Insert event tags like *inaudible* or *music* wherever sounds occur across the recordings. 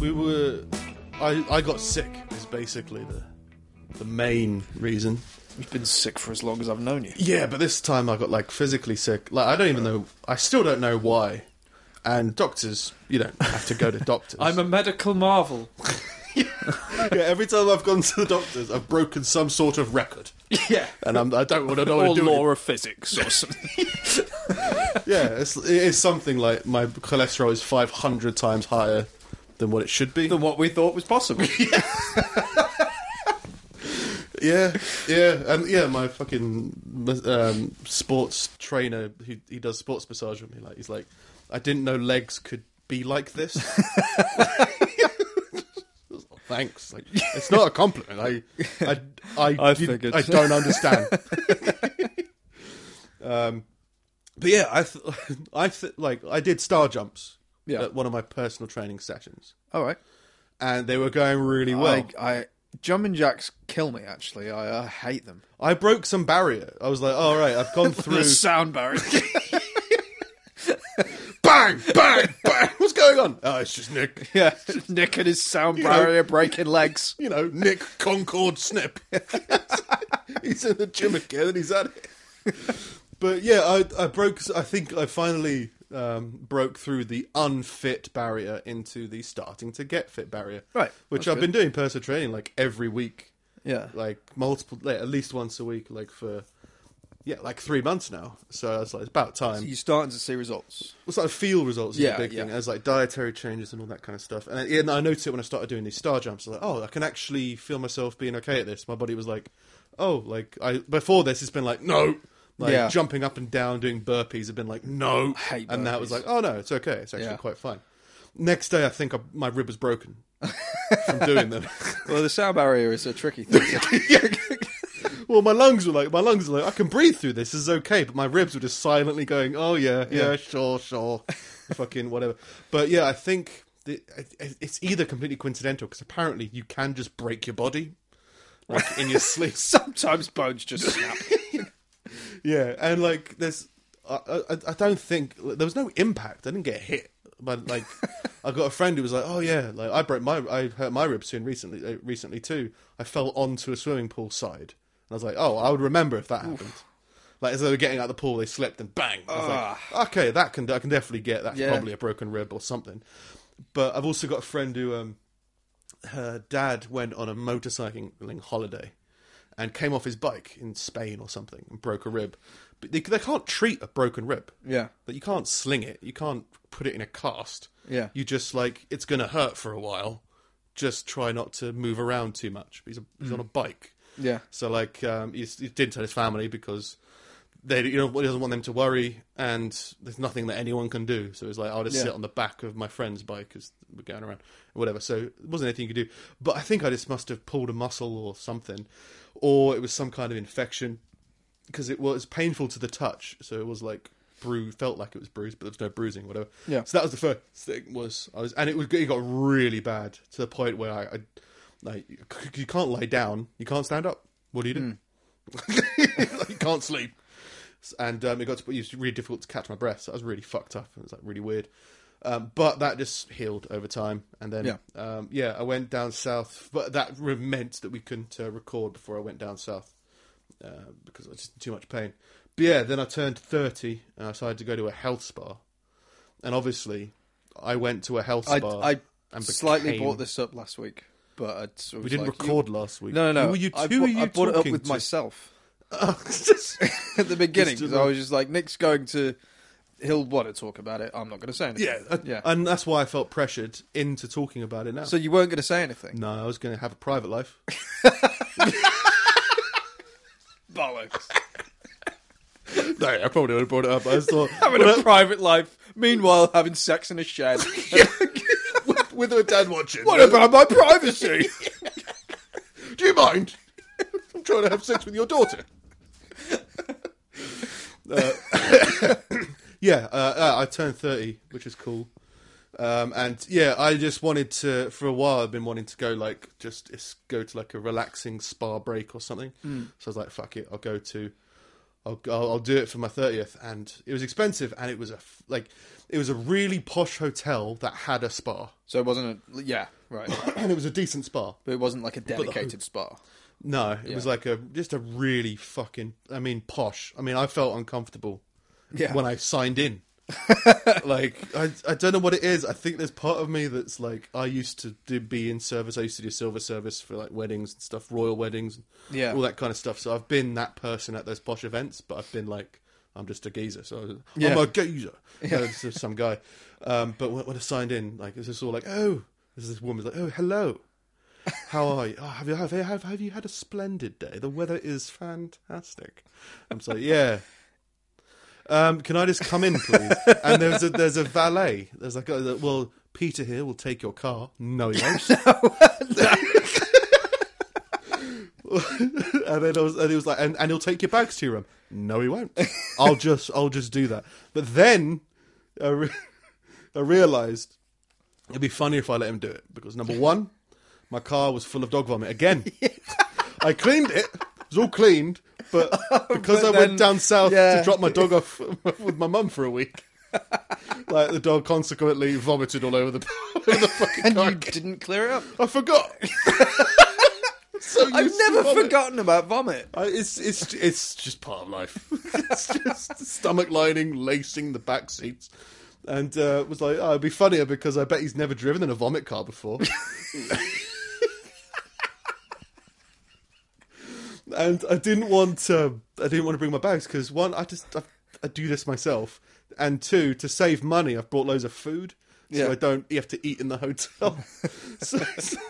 we were. I I got sick. Is basically the the main reason. You've been sick for as long as I've known you. Yeah, but this time I got like physically sick. Like I don't even know. I still don't know why. And doctors, you don't have to go to doctors. *laughs* I'm a medical marvel. *laughs* yeah, every time I've gone to the doctors, I've broken some sort of record, *laughs* yeah. and I'm, I don't want to know. Or do law it. of physics or something. Yeah, it's, it is something like my cholesterol is 500 times higher than what it should be. than what we thought was possible. *laughs* Yeah, yeah, and yeah, my fucking um, sports trainer, he he does sports massage with me. Like he's like, I didn't know legs could be like this. *laughs* Thanks. Like, it's not a compliment. I, I, I, *laughs* I did- I don't understand. um, but yeah, I, th- I th- like I did star jumps Yeah. at one of my personal training sessions, All right. and they were going really well. I, I jumping jacks kill me. Actually, I, I hate them. I broke some barrier. I was like, all right, I've gone *laughs* through. The sound barrier. *laughs* *laughs* bang, bang, bang. What's going on? Oh, it's just Nick. yeah, Nick and his sound barrier breaking legs. You know, Nick Concord Snip. he's in the gym again and he's at it. But yeah, I, I broke. I think I finally um, broke through the unfit barrier into the starting to get fit barrier. Right, Which I've been doing personal training like every week, Yeah. like multiple, like, at least once a week, like for yeah, like three months now. So I was like, it's about time. You're starting to see results. Well, sort of feel results is Yeah, a big yeah. thing. As like dietary changes and all that kind of stuff. And, yeah, and I noticed it when I started doing these star jumps. I was like, oh, I can actually feel myself being okay at this. My body was like, oh, like I before this, it's been like no, like Yeah. jumping up and down, doing burpees have been like no, and that was like, oh no, it's okay, it's actually Yeah. quite fine. Next day, I think I, my rib was broken from doing them. *laughs* Well, the sound barrier is a tricky thing. *laughs* well, my lungs were like, my lungs were like, I can breathe through this. This is okay. But my ribs were just silently going, oh yeah, yeah, Yeah. sure, sure, fucking whatever. But yeah, I think the, it- it's either completely coincidental because apparently you can just break your body, like in your *laughs* sleep. Sometimes bones just snap. Yeah, and like there's, I, I, I don't think there was no impact. I didn't get hit, but like *laughs* I got a friend who was like, oh yeah, like I broke my, I hurt my ribs soon recently, uh, recently too. I fell onto a swimming pool side, and I was like, oh, I would remember if that happened. Like as they were getting out of the pool, they slipped and bang. I was like, okay, that can I can definitely get. That's Yeah. probably a broken rib or something. But I've also got a friend who, um, her dad went on a motorcycling holiday and came off his bike in Spain or something and broke a rib. But they, they can't treat a broken rib. Yeah. That you can't sling it. You can't put it in a cast. Yeah. You just like it's going to hurt for a while. Just try not to move around too much. He's a, he's on a bike. Yeah. So like um, he, he didn't tell his family because they you know he doesn't want them to worry and there's nothing that anyone can do. So it's like I'll just Yeah. sit on the back of my friend's bike because we're going around whatever. So it wasn't anything you could do. But I think I just must have pulled a muscle or something, or it was some kind of infection because it was painful to the touch. So it was like bruise felt like it was bruised, but there was no bruising, whatever. Yeah. So that was the first thing was I was, and it was it got really bad to the point where I, I like you can't lie down, you can't stand up. What do you do? *laughs* Like, you can't sleep. And um, it got to it was really difficult to catch my breath. So I was really fucked up. And it was like really weird. Um, but that just healed over time, and then Yeah. um, yeah, I went down south. But that meant that we couldn't uh, record before I went down south uh, because I was just in too much pain. But yeah, then I turned thirty, and I decided to go to a health spa. And obviously, I went to a health spa. I and slightly became- brought this up last week, but I We didn't like, you- record last week. No, no, no. Who were you? I, who brought, you I brought it up with to? myself *laughs* *laughs* at the beginning because I was just like, Nick's going to. He'll want to talk about it. I'm not going to say anything. yeah, uh, yeah. and that's why I felt pressured into talking about it now. so you weren't going to say anything. no, I was going to have a private life. *laughs* Bollocks. no, I probably would have brought it up. I just thought *laughs* Having a private life, meanwhile having sex in a shed. *laughs* with, with her dad watching. what about my privacy? Do you mind? I'm trying to have sex with your daughter. Uh, yeah, uh, uh, I turned 30, which is cool. Um, and yeah, I just wanted to, for a while, I've been wanting to go like, just go to like a relaxing spa break or something. So I was like, fuck it, I'll go to I'll, I'll I'll do it for my thirtieth, and it was expensive, and it was a like it was a really posh hotel that had a spa, So it wasn't a yeah right, *coughs* and it was a decent spa. but it wasn't like a dedicated spa. No, it was like a just a really fucking. I mean, posh. I mean, I felt uncomfortable Yeah. when I signed in. *laughs* like I, I don't know what it is. I think there's part of me that's like I used to do, be in service. I used to do silver service for like weddings and stuff, royal weddings, Yeah. all that kind of stuff. So I've been that person at those posh events, but I've been like I'm just a geezer. So I'm a geezer. Yeah. it's just some guy. Um, but when, when I signed in, like it's just all like, oh, there's this woman's like, oh, hello. How are you? Oh, have you have, have have you had a splendid day? The weather is fantastic. I'm like, yeah. Um, can I just come in, please? *laughs* And there's a there's a valet. There's like, a, well, Peter here will take your car. No, he won't. *laughs* *laughs* and then I was, and he was like, and, and he'll take your bags to your room. No, he won't. I'll just I'll just do that. But then I, re- I realized it'd be funny if I let him do it because number one, my car was full of dog vomit again. I cleaned it; it was all cleaned, *laughs* but because But I then- went down south yeah. to drop my dog off *laughs* with my mum for a week, *laughs* like the dog consequently vomited all over the, over the fucking And car. you didn't clear it up. I forgot. so I've never forgotten about vomit. I, it's it's it's just part of life. it's just stomach lining, lacing the back seats, and uh, was like, oh, it'd be funnier because I bet he's never driven in a vomit car before. And I didn't want to. I didn't want to bring my bags because one, I just I, I do this myself, and two, to save money, I've brought loads of food. So Yeah. I don't you have to eat in the hotel. *laughs* so,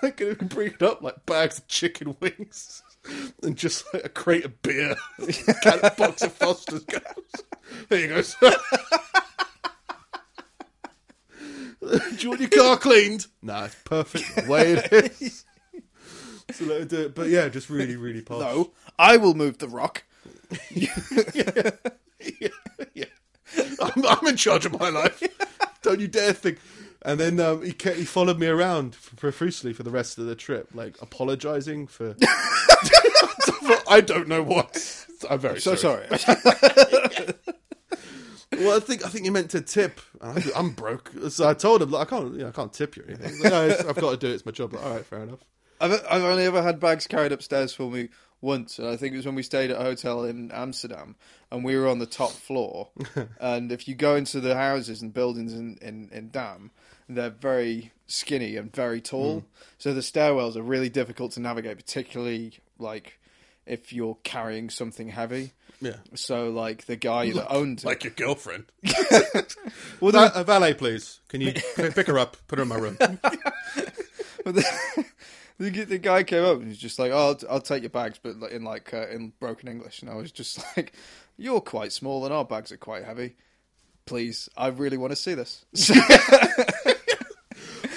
I can bring it up like bags of chicken wings and just like a crate of beer, *laughs* a box of Foster's goes. There you go. sir. *laughs* Do you want your car cleaned? No, it's perfect the way it is. So let her do it. But yeah, just really, really posh. No, I will move the rock. *laughs* yeah, yeah. I'm, I'm in charge of my life. Don't you dare think. And then um, he ca- he followed me around profusely for the rest of the trip, like apologising for. *laughs* I don't know what. I'm very So sorry. *laughs* Well, I think I think you meant to tip. I, I'm broke, so I told him, like, I can't, you know, I can't tip you. or anything. Like, "No, I've got to do it. It's my job. Like, All right, fair enough. I've I've only ever had bags carried upstairs for me once, and I think it was when we stayed at a hotel in Amsterdam, and we were on the top floor. *laughs* and if you go into the houses and buildings in in, in Dam, they're very skinny and very tall, hmm. so the stairwells are really difficult to navigate, particularly like if you're carrying something heavy. Yeah, So like the guy that owned it, like your girlfriend. *laughs* well, Va- a valet, please. Can you *laughs* pick her up? Put her in my room. But the, the, the guy came up and was just like, "Oh, I'll, I'll take your bags," but in like uh, in broken English, and I was just *laughs* like, "You're quite small, and our bags are quite heavy. Please, I really want to see this." *laughs* *laughs*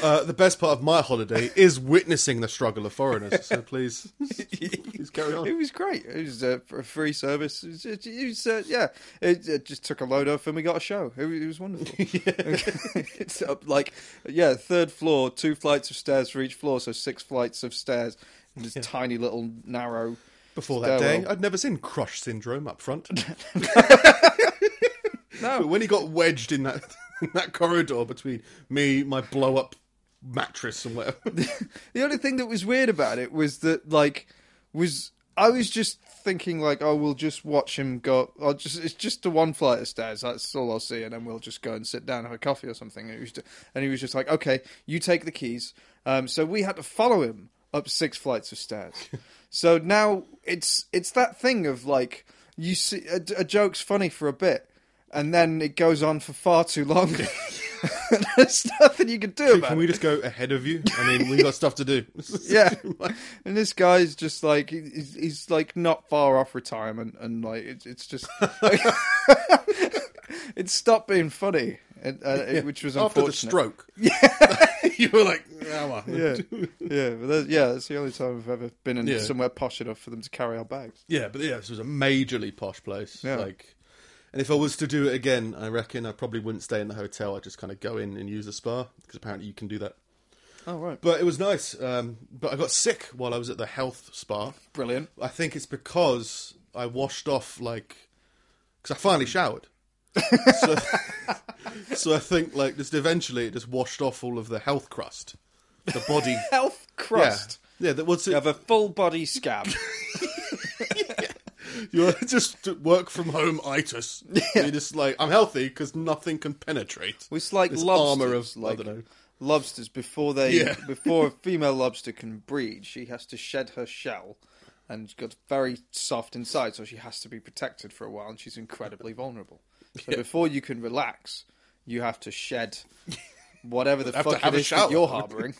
Uh, the best part of my holiday is witnessing the struggle of foreigners. So please, *laughs* please carry on. it was great. It was uh, a free service. It was, it, it was uh, yeah. It, it just took a load off, and we got a show. It, was- it was wonderful. *laughs* *laughs* it's up like yeah, third floor, two flights of stairs for each floor, so six flights of stairs. And this tiny little narrow. Before that day. I'd never seen crush syndrome up front. No, But when he got wedged in that that corridor between me, my blow up mattress, and whatever. *laughs* The only thing that was weird about it was that, like, was I was just thinking, like, oh, we'll just watch him go. I'll just it's just the one flight of stairs. That's all I'll see, and then we'll just go and sit down, have a coffee or something. And he was, just, and he was just like, okay, you take the keys. Um, so we had to follow him up six flights of stairs. *laughs* so now it's it's that thing of like you see a, a joke's funny for a bit. And then it goes on for far too long. *laughs* There's nothing you can do about Can it. we just go ahead of you? I mean, we got stuff to do. *laughs* Yeah, and this guy's just like he's, he's like not far off retirement, and like it's it's just *laughs* it stopped being funny, and, uh, it- which was After the unfortunate. stroke. Yeah. you were like, yeah. Yeah, yeah, that's, yeah, that's the only time I've ever been in Yeah. somewhere posh enough for them to carry our bags. Yeah, but yeah, this was a majorly posh place. Yeah. Like, and if I was to do it again, I reckon I probably wouldn't stay in the hotel. I'd just kind of go in and use the spa because apparently you can do that. Oh right, But it was nice. Um, but I got sick while I was at the health spa. brilliant. I think it's because I washed off like because I finally showered. so, *laughs* so I think like just eventually it just washed off all of the health crust, the body *laughs* Health crust. Yeah, yeah. That what's You it? have a full body scab. *laughs* You're just work from home itis. You're just like I'm healthy because nothing can penetrate. It's like This lobsters. armor of- I don't know. lobsters before they Yeah. *laughs* before a female lobster can breed, she has to shed her shell and it's got very soft inside, so she has to be protected for a while, and she's incredibly *laughs* vulnerable. So Yeah. before you can relax, you have to shed *laughs* whatever the fuck it is that you're harboring.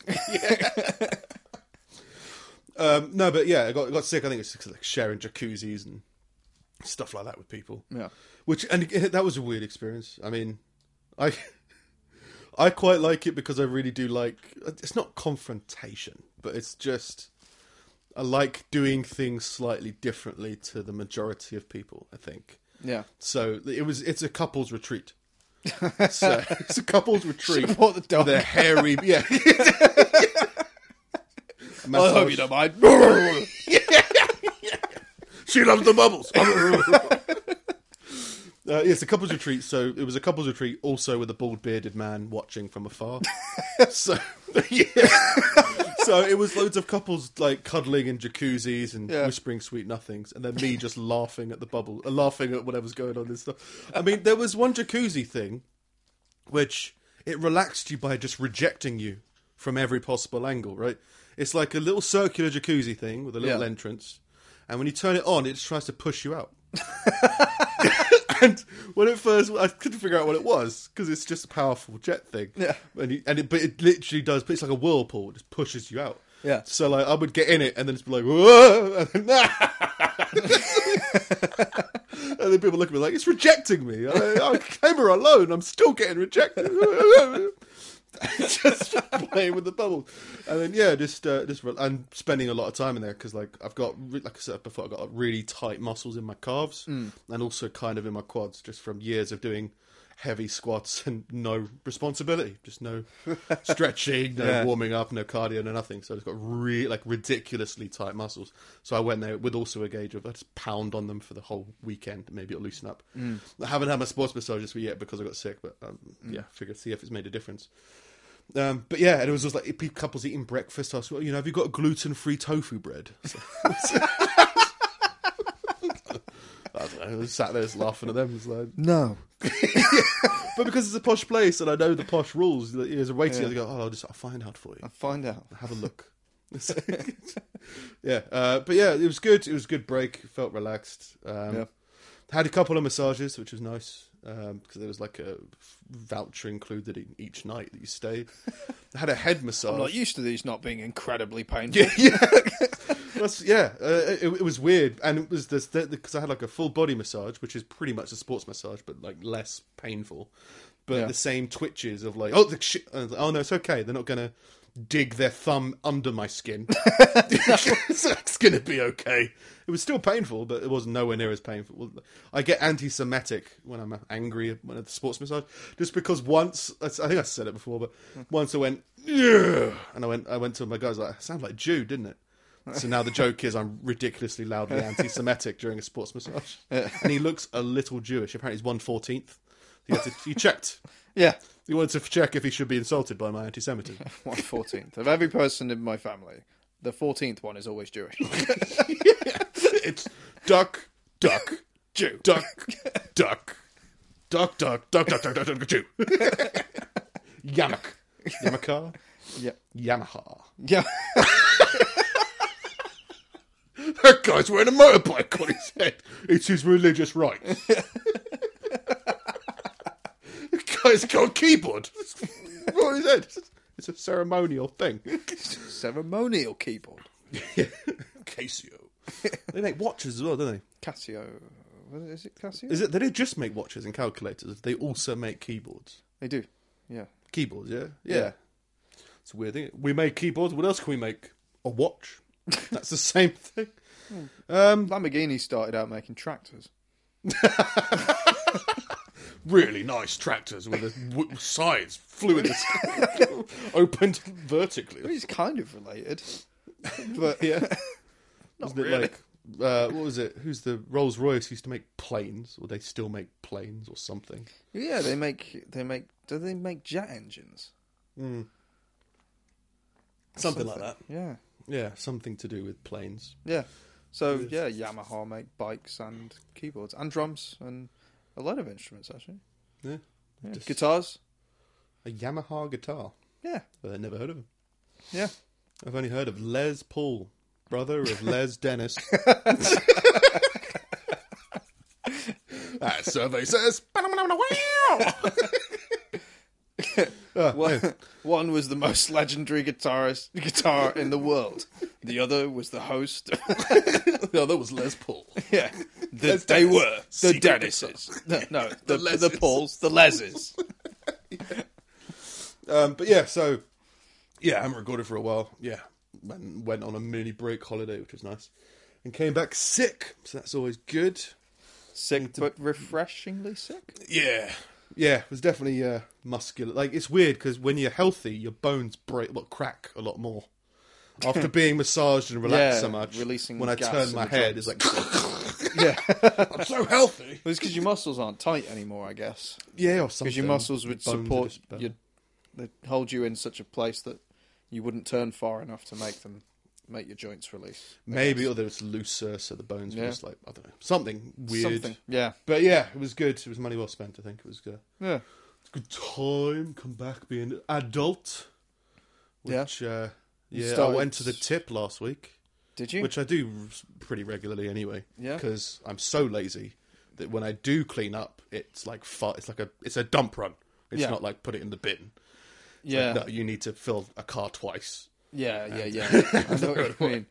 Um, no, but yeah, I got got sick. I think it's like sharing jacuzzis and stuff like that with people. yeah. Which and it- that was a weird experience. I mean, I I quite like it because I really do like. It's not confrontation, but it's just I like doing things slightly differently to the majority of people. I think Yeah. so. It was it's a couples retreat. *laughs* so it's a couples retreat. Support the dog. The hairy, yeah. *laughs* I hope you don't mind. *laughs* She loves the bubbles. *laughs* Uh, yes, a couples retreat. So it was a couples retreat, also with a bald bearded man watching from afar. *laughs* so yeah, so it was loads of couples like cuddling in jacuzzis and Yeah. whispering sweet nothings, and then me just laughing at the bubble, uh, laughing at whatever's going on and stuff. I mean, there was one jacuzzi thing, which it relaxed you by just rejecting you from every possible angle. Right? It's like a little circular jacuzzi thing with a little Yeah. entrance, and when you turn it on, it just tries to push you out. *laughs* and when it first, I couldn't figure out what it was because it's just a powerful jet thing. Yeah. and, you, and it, but it literally does. But it's like a whirlpool; it just pushes you out. Yeah. So like, I would get in it and then it's be like, whoa, *laughs* and then, *laughs* and then people look at me like it's rejecting me. I, I came here alone. I'm still getting rejected. *laughs* just playing with the bubbles, and then yeah, just uh, just re- and spending a lot of time in there because like I've got re- like I said before, I've got like, really tight muscles in my calves and also kind of in my quads just from years of doing heavy squats and no responsibility, just no *laughs* stretching, no Yeah. warming up, no cardio, no nothing. So I've got really like ridiculously tight muscles. So I went there with also a gauge of I just pound on them for the whole weekend. Maybe it'll loosen up. I haven't had my sports massage this week yet because I got sick, but um, yeah, figure see if it's made a difference. Um, but yeah, and it was just like couples eating breakfast. I was, well, you know, have you got gluten free tofu bread? *laughs* So- *laughs* I don't know. I was sat there just laughing at them. It's like, No. *laughs* but because it's a posh place and I know the posh rules, as a waiting, Yeah. I go, oh, I'll just I'll find out for you. I'll find out. Have a look. *laughs* *laughs* yeah, uh, but yeah, it was good. It was a good break. Felt relaxed. Um, Yeah. Had a couple of massages, which was nice because there was like a voucher included in each night that you stayed. I had a head massage. I'm not used to these not being incredibly painful. Yeah, yeah. *laughs* Yeah, uh, it, it was weird, and it was this because I had like a full body massage, which is pretty much a sports massage, but like less painful, but Yeah. the same twitches of like, oh, the shit, and I was like, oh no, it's okay. They're not gonna dig their thumb under my skin. *laughs* *laughs* it's gonna be okay. It was still painful, but it was nowhere near as painful. I get anti-Semitic when I'm angry when at the sports massage, just because once I think I said it before, but hmm. once I went, yeah, and I went, I went to my guys like, I sound like Jew, didn't it? So now the joke is I'm ridiculously loudly *laughs* anti-Semitic during a sports massage, *laughs* and he looks a little Jewish. Apparently, he's one fourteenth. He, to- he checked. *laughs* Yeah. He wanted to check if he should be insulted by my anti-Semitism. One fourteenth of every person in my family. The fourteenth one is always Jewish. it's duck, duck, Jew. duck, duck, duck, duck, duck, duck, duck, duck, duck, Jew. Yamak, Yamaka, Yeah. Yamaha. Yeah. That guy's wearing a motorbike on his head. It's his religious right. the guy's got a keyboard on his head. It's a ceremonial thing. *laughs* Ceremonial keyboard. *laughs* Casio. They make watches as well, don't they? Casio. Is it Casio? Is it? They don't just make watches and calculators. They also make keyboards. They do. Yeah. Keyboards, yeah, yeah. Yeah. It's a weird thing. We make keyboards. What else can we make? A watch. *laughs* That's the same thing. Um, Lamborghini started out making tractors. Really nice tractors with the w- sides flew in the sky, opened vertically. It's kind of related. *laughs* but Yeah, not Isn't it really. like uh, what was it? Who's the Rolls Royce used to make planes, or they still make planes, or something? Yeah, they make they make. Do they make jet engines? Mm. Something, like that. Yeah, Yeah, something to do with planes. yeah. So yeah, Yamaha make bikes and keyboards and drums and a lot of instruments actually. Yeah. Yeah. Just- Guitars. A Yamaha guitar. Yeah, But I've never heard of him. yeah. I've only heard of Les Paul, brother of *laughs* Les Dennis. *laughs* that survey says. Ah, One, yeah. *laughs* one was the most legendary guitarist guitar in the world. The other was the host. *laughs* no, that was Les Paul. yeah, the, Les they Dennis. were the Dennises. *laughs* No, no, the, The the, Pauls, the Leses. Um, but yeah, so yeah, I haven't recorded for a while. Yeah, went went on a mini break holiday, which was nice, and came back sick. So that's always good. Sick, but refreshingly sick. Yeah, yeah, it was definitely uh, muscular. Like it's weird because when you're healthy, your bones break, well, crack a lot more. After *laughs* being massaged and relaxed Yeah, so much, releasing when I gas turn in my the head, it's like *laughs* *laughs* Yeah, I'm so healthy. Well, it's because your muscles aren't tight anymore, I guess. Yeah, or something. Because your muscles would Bones are support just better. you, they hold you in such a place that you wouldn't turn far enough to make them make your joints release. Maybe, or there was looser, so the bones were Yeah. just like I don't know, something weird. something. Yeah, But yeah, it was good. It was money well spent. I think it was good. yeah, good time. Come back being an adult. Yeah. Which, uh, You yeah, started- I went to the tip last week, Did you? which I do pretty regularly anyway. Yeah. Because I'm so lazy that when I do clean up, it's like fu- it's like a it's a dump run. It's Yeah. not like put it in the bin. It's yeah, like, no, you need to fill a car twice. Yeah, yeah, yeah. *laughs* I know what you mean.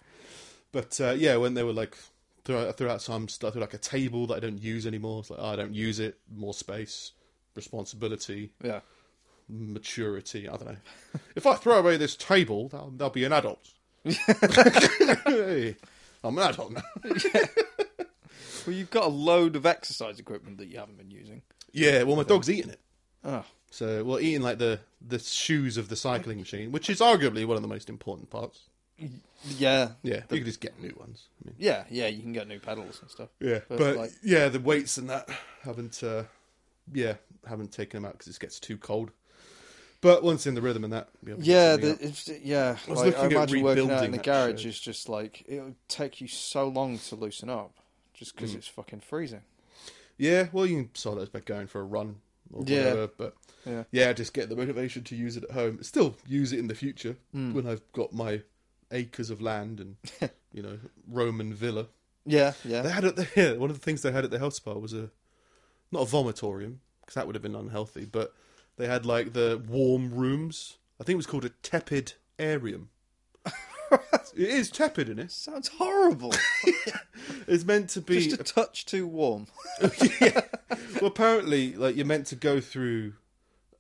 But uh, yeah, when they were like threw out, threw out some stuff, like a table that I don't use anymore. It's like oh, I don't use it. More space, responsibility. Yeah, maturity. I don't know. if I throw away this table, that'll, that'll be an adult. *laughs* Hey, I'm an adult now. *laughs* well, you've got a load of exercise equipment that you haven't been using. Yeah, well, my dog's eating it. Oh, So, well, eating like the the shoes of the cycling machine, which is arguably one of the most important parts. yeah, Yeah, you could just get new ones. I mean, yeah, yeah. You can get new pedals and stuff. yeah, But, but, like- yeah, the weights and that haven't, uh, yeah, haven't taken them out because it gets too cold. But once in the rhythm and that, Yeah, the, yeah. I was like, I looking at imagine working out in the garage is just like it would take you so long to loosen up, just Mm. because it's fucking freezing. yeah, well, you can sort of by going for a run or Yeah. whatever. But Yeah, yeah, just get the motivation to use it at home. Still use it in the future Hmm. when I've got my acres of land and *laughs* you know Roman villa. yeah, yeah. They yeah. had it there. *laughs* One of the things they had at the health spa was a not a vomitorium because that would have been unhealthy, but they had like the warm rooms. I think it was called a tepid aerium. *laughs* it is tepid in it. Sounds horrible. *laughs* It's meant to be. just a touch too warm. *laughs* yeah. Well, apparently, like you're meant to go through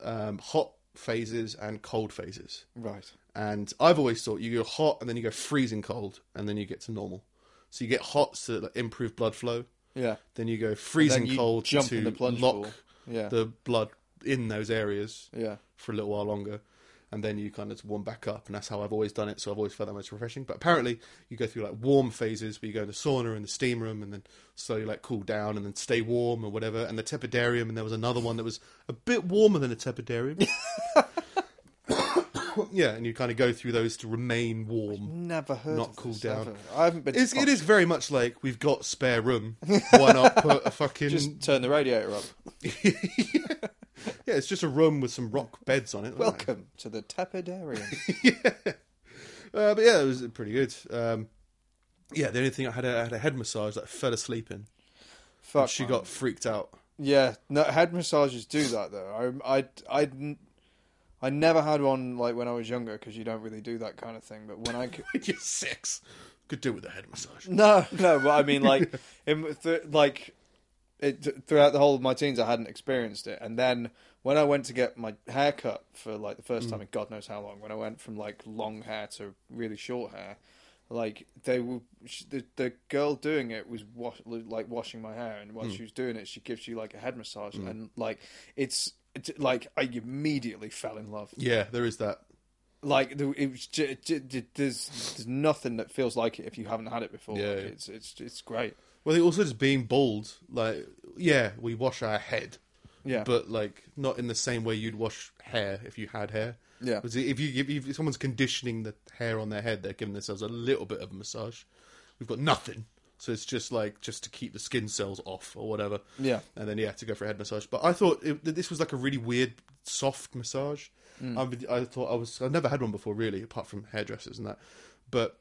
um, hot phases and cold phases. Right. And I've always thought you go hot and then you go freezing cold and then you get to normal. So you get hot to like, improve blood flow. Yeah. Then you go freezing you cold jump to in the plunge lock pool. Yeah. the blood in those areas Yeah. for a little while longer. And then you kind of warm back up, and that's how I've always done it. So I've always felt that most refreshing. But apparently, you go through like warm phases where you go in the sauna and the steam room, and then slowly like cool down, and then stay warm or whatever. And the tepidarium, and there was another one that was a bit warmer than a tepidarium. *laughs* *coughs* yeah, and you kind of go through those to remain warm. Never heard. Not cool down. ever. I haven't been. It's, it is very much like we've got spare room. *laughs* Why not put a fucking Just turn the radiator up. yeah? *laughs* *laughs* Yeah, it's just a room with some rock beds on it. Welcome to the tepidarium. *laughs* Uh, but yeah, it was pretty good. Um, yeah, the only thing I had, a, I had a head massage that I fell asleep in. Fuck. she man. got freaked out. Yeah, no, head massages do that though. I, I, I, I never had one like when I was younger because you don't really do that kind of thing. But when I, c- *laughs* You're six. Could do with a head massage. no, no, but I mean like, in, th- like, it, throughout the whole of my teens, I hadn't experienced it, and then when I went to get my hair cut for like the first mm. time in God knows how long, when I went from like long hair to really short hair, like they were the the girl doing it was wash, like washing my hair, and while mm. she was doing it, she gives you like a head massage, mm. and like it's, it's like I immediately fell in love. Yeah, there is that. like it was j- j- j- there's there's nothing that feels like it if you haven't had it before. Yeah, Like, it's it's it's great. Well, they also just being bald. Like, yeah, we wash our head, Yeah, but like not in the same way you'd wash hair if you had hair. Yeah. Because if you if, if someone's conditioning the hair on their head, they're giving themselves a little bit of a massage. We've got nothing, so it's just like just to keep the skin cells off or whatever. Yeah. and then yeah, to go for a head massage. But I thought it, this was like a really weird, soft massage. Mm. I, I thought I was I've never had one before really, apart from hairdressers and that. But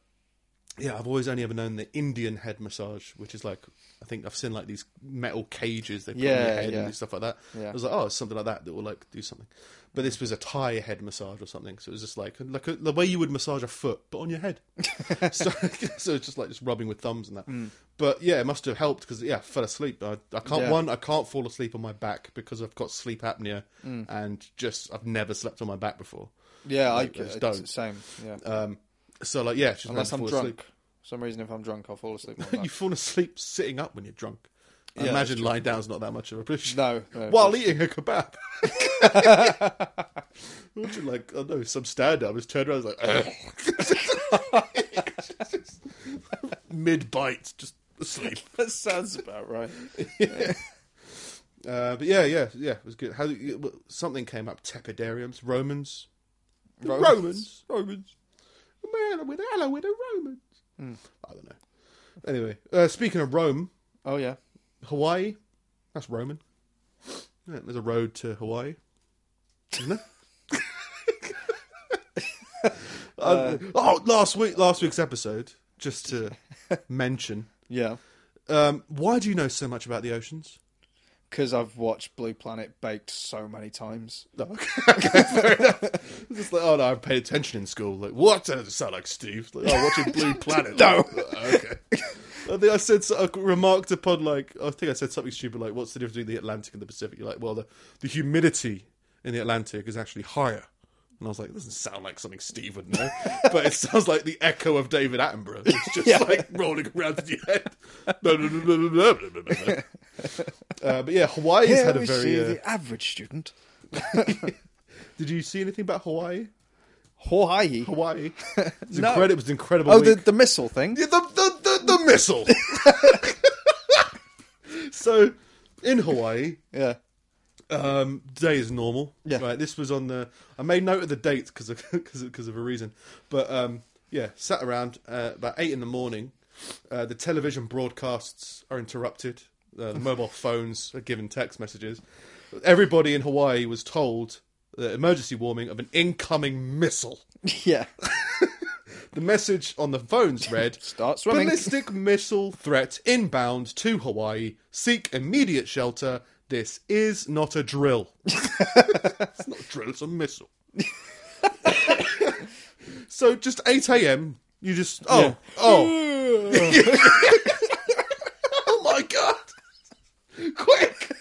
yeah, I've always only ever known the Indian head massage, which is like I think I've seen like these metal cages they put on your head yeah. and stuff like that. Yeah. I was like, oh, it's something like that that will like do something. But this was a Thai head massage or something, so it was just like like a, the way you would massage a foot, but on your head. *laughs* so, *laughs* so it's just like just rubbing with thumbs and that. Hmm. But yeah, it must have helped because yeah, I fell asleep. I, I can't Yeah. one, I can't fall asleep on my back because I've got sleep apnea hmm. and just I've never slept on my back before. yeah, I Like, it's just the don't. same. Yeah, Um, so like yeah, unless I'm drunk. asleep. For some reason, if I'm drunk, I'll fall asleep. *laughs* you fall asleep sitting up when you're drunk. I Yeah, imagine lying down's not that much of a push. no, no, *laughs* While eating a kebab. *laughs* Imagine like I don't know some stand up just turned around and was like mid bite just asleep. that sounds about right. Uh, but yeah, yeah, yeah, it was good. How something came up? Tepidariums, Romans, Romans, Romans. Man with hello with the Romans. I don't know. Anyway, uh, speaking of Rome, Oh yeah, Hawaii, that's Roman. Yeah, there's a road to Hawaii, isn't it? *laughs* Uh, oh, last week, last week's episode, just to *laughs* mention, yeah. um, why do you know so much about the oceans? Because I've watched Blue Planet baked so many times. No, *laughs* okay, fair enough. Just like, oh no, I paid attention in school. Like, what does it sound like, Steve? Like, oh, watching Blue *laughs* Planet. No. okay. I think I said, so- I remarked upon like, I think I said something stupid like, what's the difference between the Atlantic and the Pacific? You're like, well, the the humidity in the Atlantic is actually higher. And I was like, doesn't sound like something Steve would know, but it sounds like the echo of David Attenborough. It's just *laughs* yeah. like rolling around in your head. *laughs* uh, but yeah, Hawaii's Here had a very. See uh... the average student. *laughs* Did you see anything about Hawaii? Hawaii. Hawaii. It's no. incredible. It was incredible. Oh, the, the, missile thing. Yeah, the, the, the, the missile. so, in Hawaii, yeah, um, day is normal. Yeah. Right. This was on the. I made note of the date because of *laughs* because of a reason. But um, yeah, sat around uh, about eight in the morning. Uh, the television broadcasts are interrupted. Uh, the mobile *laughs* phones are given text messages. Everybody in Hawaii was told the emergency warning of an incoming missile. *laughs* Yeah. The message on the phones read Start swimming. Ballistic missile threat inbound to Hawaii. Seek immediate shelter. This is not a drill. *laughs* it's not a drill, it's a missile. *laughs* so just 8 a.m. You just. Oh, Yeah. oh. *laughs* oh my god! Quick!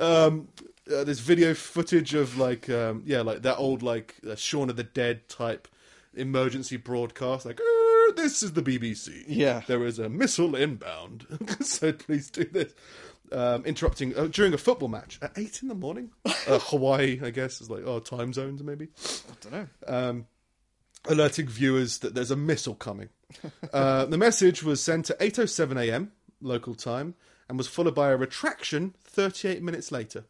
Um, uh, there's video footage of like, um, yeah, like that old like uh, Shaun of the Dead type emergency broadcast. Like, "Er, this is the BBC. Yeah. there is a missile inbound, so please do this. Um, interrupting uh, during a football match at eight in the morning. *laughs* Uh, Hawaii, I guess, is like oh time zones maybe I don't know. um, alerting viewers that there's a missile coming. Uh, the message was sent at 8:07 a.m. local time and was followed by a retraction 38 minutes later.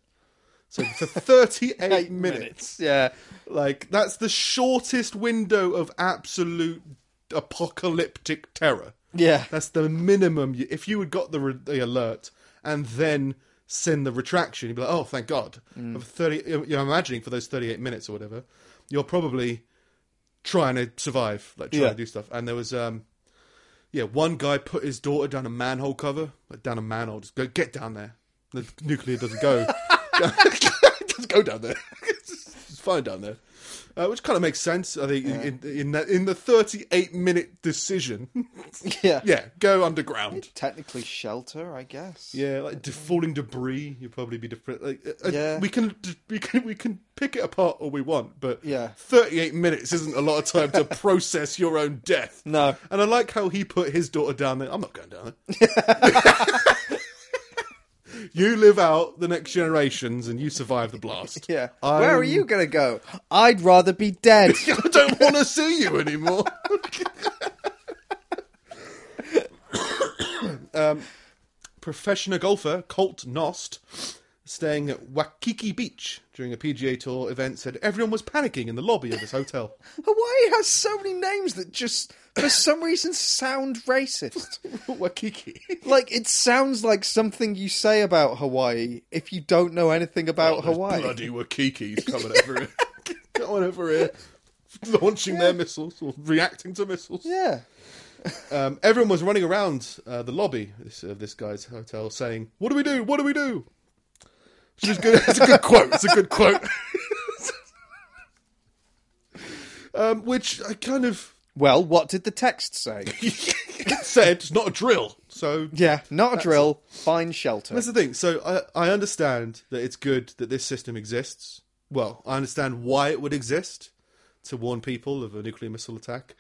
So for *laughs* 38 Eight minutes, Yeah. like that's the shortest window of absolute apocalyptic terror. Yeah. That's the minimum. If you had got the, re- the alert and then send the retraction, you'd be like, "Oh, thank God!" Mm. Of thirty, you're imagining for those thirty-eight minutes or whatever, you're probably trying to survive, like trying Yeah. to do stuff. And there was, um, yeah, one guy put his daughter down a manhole cover, like down a manhole. Just go, get down there. The nuclear doesn't go. *laughs* *laughs* it doesn't go down there. *laughs* it's fine down there. Uh, which kind of makes sense, I think, in in, that, in the 38 minute decision. *laughs* Yeah. yeah, go underground. Technically shelter, I guess. Yeah, like de- falling debris, you'd probably be different. Like, uh, Yeah. we can we can we can pick it apart all we want, but Yeah. thirty-eight minutes isn't a lot of time to *laughs* process your own death. No. And I like how he put his daughter down there. I'm not going down there. *laughs* You live out the next generations and you survive the blast. *laughs* Yeah. I'm- Where are you going to go? I'd rather be dead. *laughs* I don't want to see you anymore. *laughs* *coughs* um, professional golfer Colt Knost, staying at Waikiki Beach during a PGA Tour event, said everyone was panicking in the lobby of his hotel. *laughs* Hawaii has so many names that just, for some reason, sound racist. *laughs* Waikiki. Like, it sounds like something you say about Hawaii if you don't know anything about Those Hawaii. Bloody *laughs* Wakikis coming over here. coming over here. Launching their missiles or reacting to missiles. Yeah. Um, everyone was running around uh, the lobby of this, of this guy's hotel saying, What do we do? What do we do? Which is good. It's a good quote. It's a good quote. um, which I kind of Well, what did the text say? *laughs* it said it's not a drill. So yeah, not a drill. Find shelter. That's the thing. So I, I understand that it's good that this system exists. Well, I understand why it would exist to warn people of a nuclear missile attack.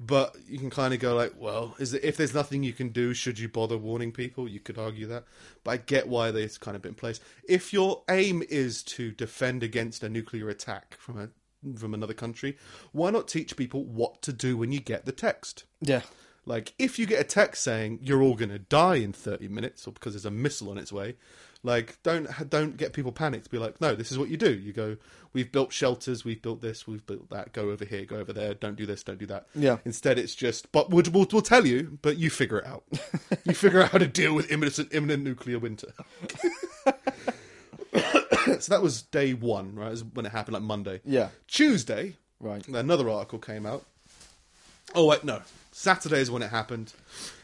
But you can kind of go like, well, is it, if there's nothing you can do, should you bother warning people? You could argue that, but I get why they've kind of been in place. If your aim is to defend against a nuclear attack from a from another country, why not teach people what to do when you get the text? Yeah. Like, if you get a text saying you're all going to die in 30 minutes, or because there's a missile on its way, like, don't don't get people panicked. Be like, no, this is what you do. You go, we've built shelters, we've built this, we've built that. Go over here, go over there. Don't do this, don't do that. Yeah. Instead, it's just, but we'll, we'll, we'll tell you, but you figure it out. *laughs* you figure out how to deal with imminent imminent nuclear winter. *laughs* so that was day one, right? It was when it happened, like Monday. Yeah. Tuesday, Right. another article came out. Oh wait, no. Saturday is when it happened.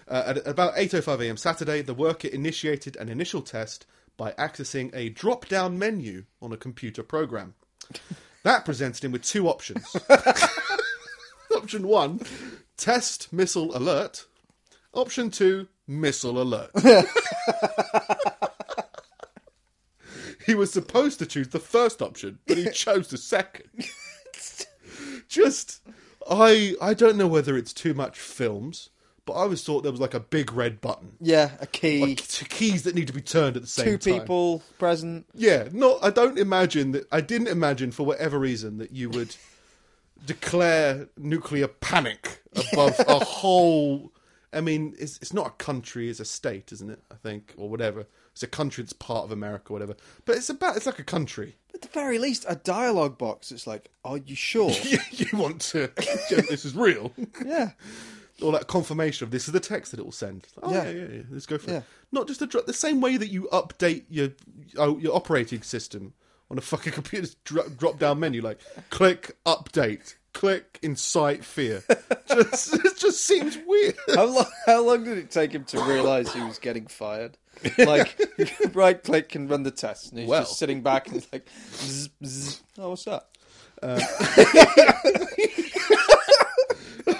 Uh, at about 8:05 a.m. Saturday, the worker initiated an initial test by accessing a drop-down menu on a computer program. That presented him with two options. *laughs* Option one: test missile alert. Option two: missile alert. *laughs* he was supposed to choose the first option, but he *laughs* chose the second. Just, I I don't know whether it's too much films, but I always thought there was like a big red button, Yeah, a key. like t- keys that need to be turned at the same two time. people present. Yeah, no, I don't imagine that. I didn't imagine for whatever reason that you would *laughs* declare nuclear panic above a *laughs* whole. I mean, it's it's not a country; it's a state, isn't it? I think, or whatever. It's a country that's part of America, or whatever. But it's about it's like a country. At the very least, a dialogue box. It's like, are you sure? *laughs* you want to? this is real. yeah. Or that confirmation of this is the text that it will send. Oh yeah, Yeah. yeah, yeah. Let's go for it. Not just a dro- the same way that you update your oh, your operating system on a fucking *laughs* computer dro- drop down menu, like click update, click incite fear. *laughs* just it just seems weird. How long? How long did it take him to realise he was getting fired? Like, *laughs* right click and run the test, and he's Well. just sitting back and he's like, zzz, zzz. "Oh, what's that?"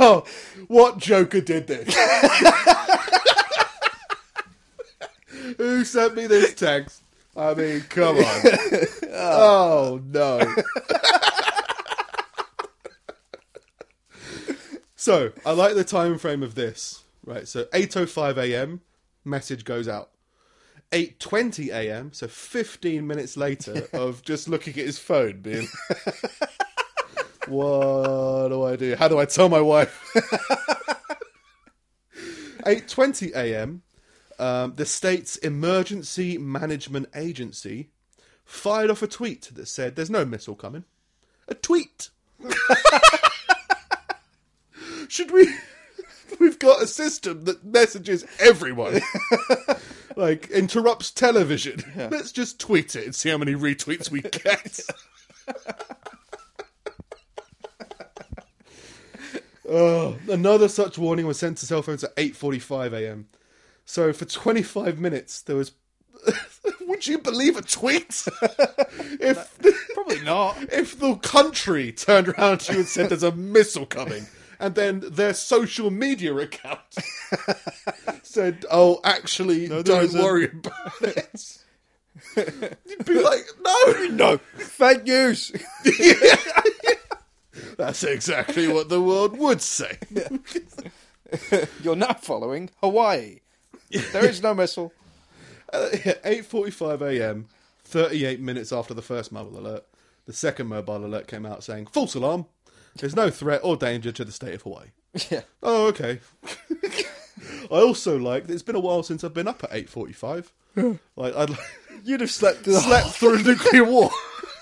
Oh, what Joker did this? *laughs* Who sent me this text? I mean, come on. *laughs* oh no. *laughs* so I like the time frame of this. Right, so 8:05 a.m. message goes out. 8:20 a.m. So 15 minutes later of just looking at his phone, being, "What do I do? How do I tell my wife?" *laughs* 8:20 a.m. Um, the state's emergency management agency fired off a tweet that said, "There's no missile coming." A tweet. *laughs* Should we? *laughs* We've got a system that messages everyone. like interrupts television. Let's just tweet it and see how many retweets we get. Oh, another such warning was sent to cell phones at 8:45 a.m. So for 25 minutes there was *laughs* Would you believe a tweet? *laughs* if Probably not. *laughs* if the country turned around to you and said there's a missile coming, and then their social media account said, "Oh, actually, there don't isn't." worry about it," you'd be like, "No, No, fake news. That's exactly what the world would say." *laughs* You're not following Hawaii. There is no missile. *laughs* Uh, yeah, 8:45 a.m. 38 minutes after the first mobile alert, the second mobile alert came out saying false alarm. There's no threat or danger to the state of Hawaii. *laughs* Yeah. Oh, okay. I also like that it's been a while since I've been up at 8:45. like I'd You'd have slept slept through a nuclear war.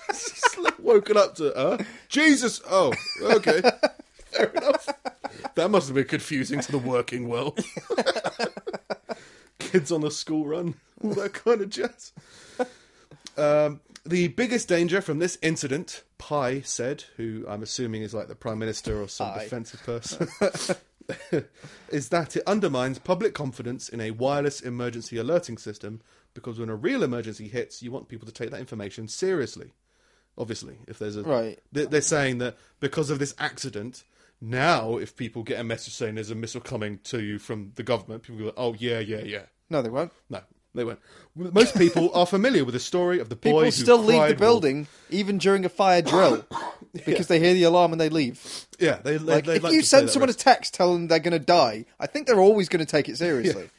*laughs* Slept- Woken up to uh Jesus. Oh, okay. *laughs* Fair enough. That must have been confusing to the working world. *laughs* Kids on the school run, all that kind of jazz. Um, the biggest danger from this incident, Pai said, who I'm assuming is like the prime minister or some defensive person, is that it undermines public confidence in a wireless emergency alerting system because when a real emergency hits, you want people to take that information seriously. Obviously, if there's a Right. they- they're saying that because of this accident, now if people get a message saying there's a missile coming to you from the government, people go, "Oh yeah, yeah, yeah." No, they won't. No, they won't. Most people are familiar with the story of the boy People who still leave the building even during a fire drill *coughs* *coughs* because they hear the alarm and they leave. Yeah, they, they, Like, if like you send someone a text telling them they're going to die, I think they're always going to take it seriously.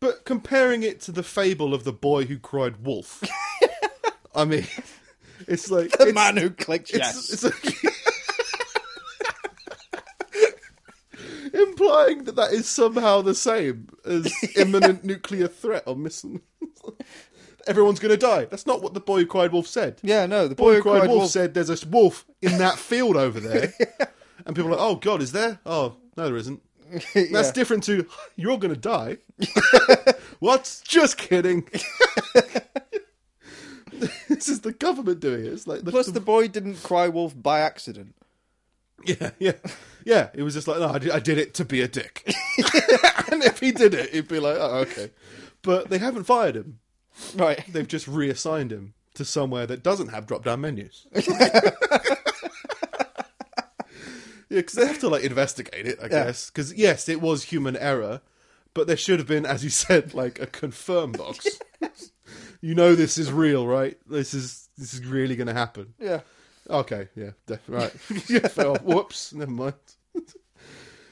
but comparing it to the fable of the boy who cried wolf, *laughs* I mean, it's like The it's, man who clicked yes. It's, it's like, *laughs* implying that that is somehow the same as *laughs* imminent nuclear threat or missile. Everyone's going to die. That's not what the boy who cried wolf said. yeah, no, the boy boy, who cried, wolf, wolf. said there's a wolf in that field over there. *laughs* And people are like, oh, God, is there? Oh, no, there isn't. Yeah. That's different to, you're going to die. what? Just kidding. *laughs* this is the government doing it. It's like the, Plus, the boy didn't cry wolf by accident. Yeah, yeah, yeah. It was just like, no, I did, I did it to be a dick. *laughs* and if he did it, he'd be like, oh, okay. But they haven't fired him. Right. They've just reassigned him to somewhere that doesn't have drop-down menus. *laughs* Yeah, because they have to like investigate it, I Yeah. guess. Because yes, it was human error, but there should have been, as you said, like a confirm box. You know this is real, right? This is this is really going to happen. Yeah. Okay, yeah, def- right. *laughs* yeah, *laughs* fair. Whoops, never mind. *laughs*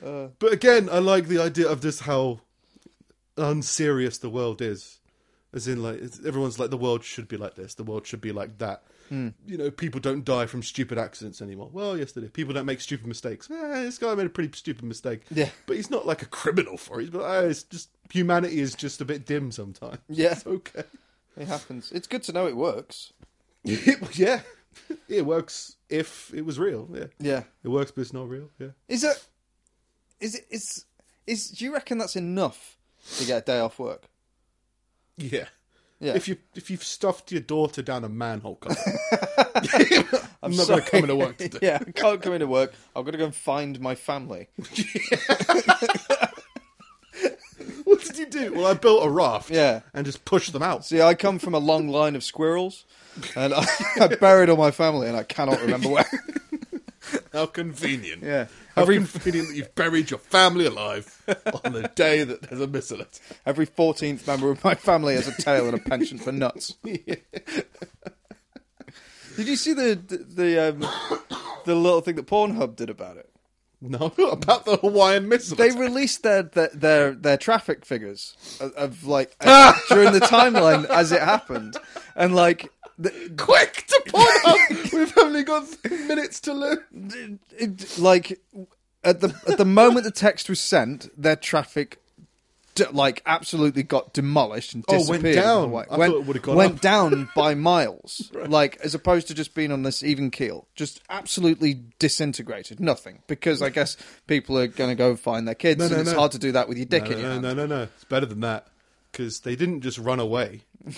Uh, But again, I like the idea of just how unserious the world is. As in, like everyone's like, the world should be like this. The world should be like that. Hmm. You know, people don't die from stupid accidents anymore. Well, yes, they do. People don't make stupid mistakes. Eh, this guy made a pretty stupid mistake. Yeah. but he's not like a criminal for it. But uh, it's just humanity is just a bit dim sometimes. Yeah. it's okay. It happens. It's good to know it works. *laughs* yeah, it works if it was real. Yeah, Yeah. it works, but it's not real. Yeah. Is it? Is it? Is is? Do you reckon that's enough to get a day off work? Yeah. Yeah. If you if you've stuffed your daughter down a manhole cover, *laughs* *laughs* I'm, not going to come into work today. yeah, I can't come into work. I've got to go and find my family. *laughs* What did you do? Well, I built a raft. Yeah. And just pushed them out. See, I come from a long line of squirrels, and I, *laughs* I buried all my family, and I cannot remember where. *laughs* How convenient. Yeah. How Every convenient that you've buried your family alive on the day that there's a missile every fourteenth member of my family has a tail and a penchant for nuts. Did you see the the the, um, the little thing that Pornhub did about it? *laughs* No, about the Hawaiian missile They attack. released their their their, their traffic figures of, of like *laughs* during the timeline as it happened, and like the, Quick to Pornhub! *laughs* We've only got minutes to live. it, like at the at the moment the text was sent, their traffic. D- Like absolutely got demolished and Oh, went disappeared. down. Went, I thought it would've gone went up. down by *laughs* miles, like as opposed to just being on this even keel, just absolutely disintegrated. Nothing because I guess *laughs* people are going to go find their kids, No, and no, it's no. hard to do that with your dick in your no, hand. no, no, no. It's better than that. Because they didn't just run away. *laughs*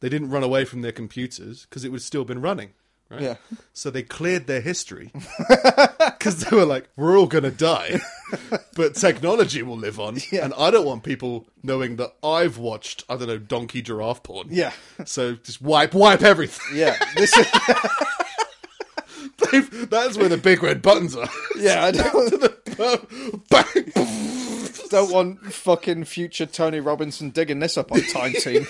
They didn't run away from their computers because it would still been running. Right? Yeah. So they cleared their history *laughs* because they were like, "We're all gonna die, *laughs* but technology will live on." Yeah. And I don't want people knowing that I've watched, I don't know, donkey giraffe porn. Yeah. So just wipe, wipe everything. Yeah, this is, *laughs* They've- That's where the big red buttons are. yeah. I don't, Bang. don't want fucking future Tony Robinson digging this up on Time Team.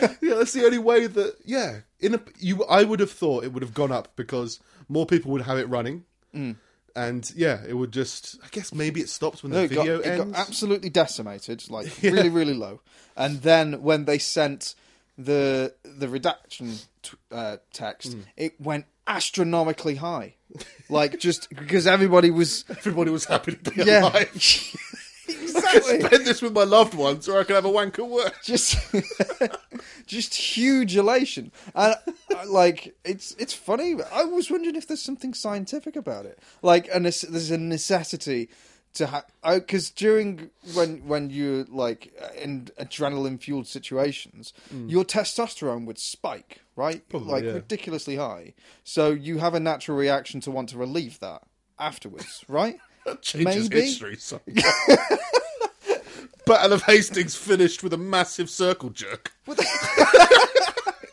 *laughs* yeah, that's the only way that yeah. In a you, I would have thought it would have gone up because more people would have it running, and yeah, it would just. I guess maybe it stops when the No, got, video it ends. got absolutely decimated, like *laughs* really, really low. And then when they sent the the redaction t- uh, text, Hmm. it went astronomically high, like just because everybody was *laughs* Everybody was happy to be yeah, alive. Exactly. Spend this with my loved ones, or I can have a wank at work. just *laughs* just huge elation. And uh, like it's it's funny. I was wondering if there's something scientific about it. Like a nece- there's a necessity to have because during when when you're like in adrenaline fueled situations your testosterone would spike right? Probably, like yeah. ridiculously high. So you have a natural reaction to want to relieve that afterwards *laughs* right *laughs* changes Maybe. history. So. *laughs* Battle of Hastings finished with a massive circle jerk. *laughs*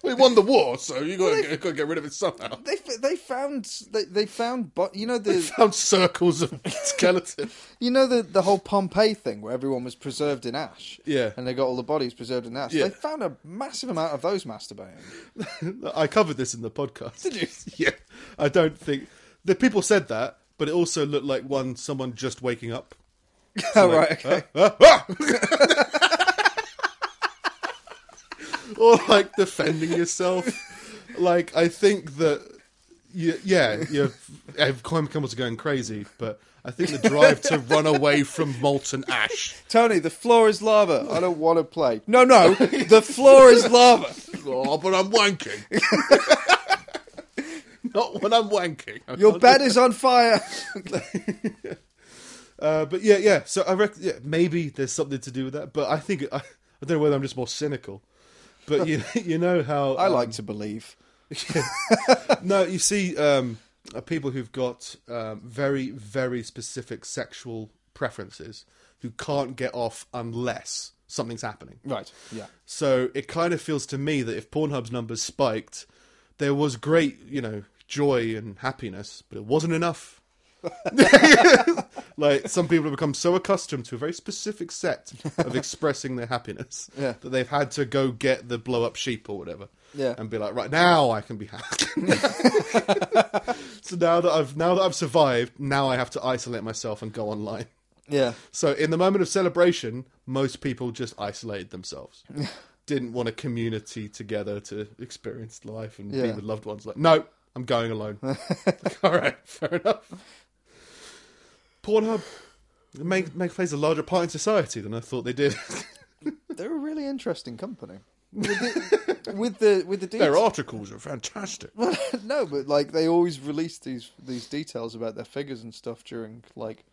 we won the war, so you got to got to get rid of it somehow. they they found they, they found but you know the Found circles of skeleton. You know the the whole Pompeii thing where everyone was preserved in ash. Yeah. And they got all the bodies preserved in ash. Yeah. They found a massive amount of those masturbating. I covered this in the podcast. Did you? Yeah, I don't think the people said that, but it also looked like one someone just waking up. *laughs* oh Like, right, okay. "Ah, ah, ah!" *laughs* or like defending yourself. Like I think that, you, yeah, you're are going crazy, but I think the drive to *laughs* run away from molten ash. Tony, the floor is lava. I don't want to play. No, no, the floor is lava. Oh, but I'm wanking. *laughs* Not when I'm wanking. I Your bed is on fire. *laughs* Uh, but yeah, yeah. So I reckon yeah, maybe there's something to do with that. But I think I, I don't know whether I'm just more cynical. But you *laughs* you know how I um, like to believe. no you see um, uh, people who've got um, very very specific sexual preferences who can't get off unless something's happening. Right. Yeah. So it kind of feels to me that if Pornhub's numbers spiked, there was great you know joy and happiness, but it wasn't enough. *laughs* like some people have become so accustomed to a very specific set of expressing their happiness Yeah. that they've had to go get the blow up sheep or whatever Yeah. and be like right now i can be happy *laughs* so now that i've now that i've survived now i have to isolate myself and go online Yeah. so in the moment of celebration most people just isolated themselves didn't want a community together to experience life and be Yeah. with loved ones like no i'm going alone *laughs* *laughs* all right fair enough Pornhub make, make plays a larger part in society than I thought they did. *laughs* They're a really interesting company. With the with the, with the Their articles are fantastic. no, but like they always release these these details about their figures and stuff during like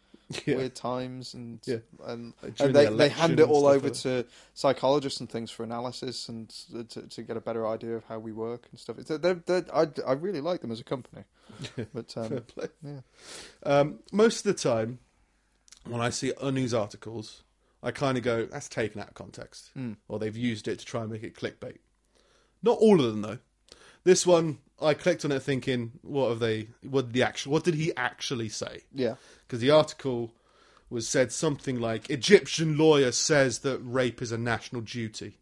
Yeah. weird times and Yeah. and, Like, and they the they hand it all over to psychologists and things for analysis and to, to get a better idea of how we work and stuff. They're, they're, I I really like them as a company, *laughs* but um, yeah, Um, most of the time, when I see news articles, I kind of go, "That's taken out of context," or they've used it to try and make it clickbait. Not all of them, though. This one, I clicked on it thinking, "What have they? What did the actual? What did he actually say?" yeah, because the article was said something like Egyptian lawyer says that rape is a national duty,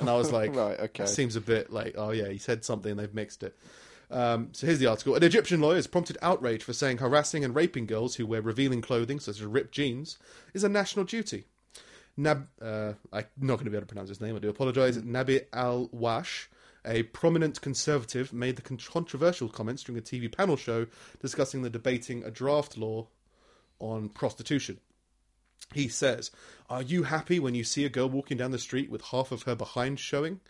and I was *laughs* like, Right, okay. seems a bit like, oh yeah, he said something, they've mixed it. Um, so here's the article: An Egyptian lawyer has prompted outrage for saying harassing and raping girls who wear revealing clothing, such as ripped jeans, is a national duty. Nab, uh, I'm not going to be able to pronounce his name. I do apologise. Nabi Al Wash, a prominent conservative, made the controversial comments during a TV panel show discussing the debating a draft law on prostitution. He says, Are you happy when you see a girl walking down the street with half of her behind showing?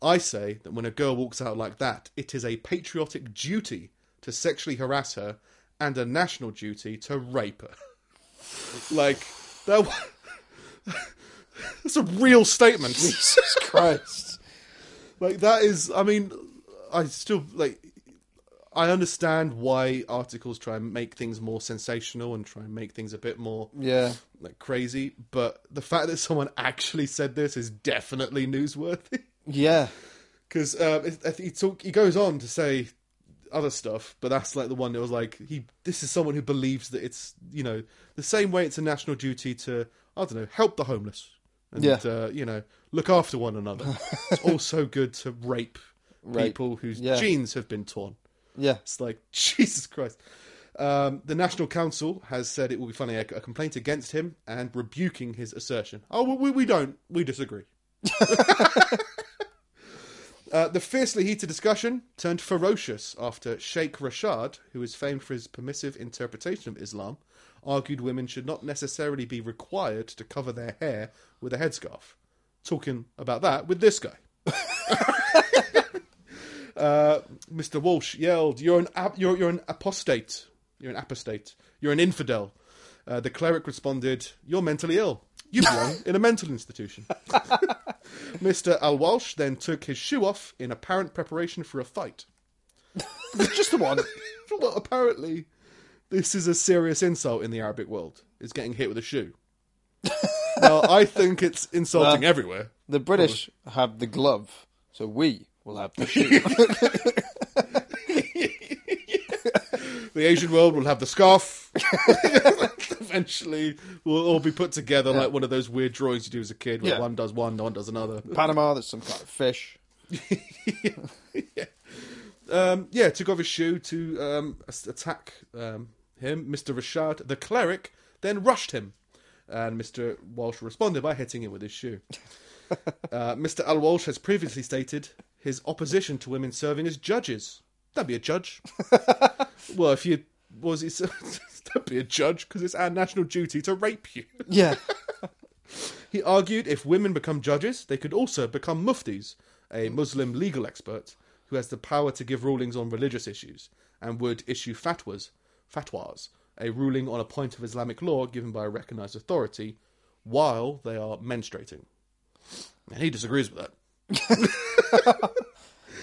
I say that when a girl walks out like that, it is a patriotic duty to sexually harass her and a national duty to rape her. *laughs* like, that. wa- *laughs* That's a real statement. Jesus Christ, Like that is, I mean, I still like. I understand why articles try and make things more sensational and try and make things a bit more yeah, like crazy, but the fact that someone actually said this is definitely newsworthy. yeah, *laughs* Because um, it- I think he talk, he goes on to say other stuff, but that's like the one that was like he. This is someone who believes that it's you know the same way it's a national duty to I don't know help the homeless and Yeah. uh, you know look after one another. *laughs* it's also good to rape, Rape. people whose Yeah. genes have been torn. yeah. It's like *laughs* Jesus Christ. Um, the National Council has said it will be filing a, a complaint against him and rebuking his assertion. Oh, we, we don't. We disagree. *laughs* Uh, the fiercely heated discussion turned ferocious after Sheikh Rashad, who is famed for his permissive interpretation of Islam, argued women should not necessarily be required to cover their hair with a headscarf. Talking about that with this guy. *laughs* uh, Mr. Walsh yelled, "You're an ap- you're you're an apostate. You're an apostate. You're an infidel." Uh, the cleric responded, "You're mentally ill. You belong *laughs* in a mental institution." *laughs* Mr. Al Walsh then took his shoe off in apparent preparation for a fight. Just the one. well, apparently, this is a serious insult in the Arabic world. Is getting hit with a shoe. *laughs* now, I think it's insulting Well- everywhere. The British have the glove, so we will have the shoe. *laughs* The Asian world will have the scarf. *laughs* Eventually, we'll all be put together like one of those weird drawings you do as a kid, where Yeah. one does one, one does another. Panama, there's some kind of fish. Um, yeah, took off his shoe to um, attack um, him. Mr. Rashad, the cleric, then rushed him, and Mr. Walsh responded by hitting him with his shoe. *laughs* uh, Mr. Al Walsh has previously stated his opposition to women serving as judges. That'd be a judge. *laughs* well, if you was he *laughs* that'd be a judge because it's our national duty to rape you. Yeah. He argued if women become judges, they could also become muftis, a Muslim legal expert who has the power to give rulings on religious issues and would issue fatwas, fatwas, a ruling on a point of Islamic law given by a recognized authority while they are menstruating. And he disagrees with that. *laughs*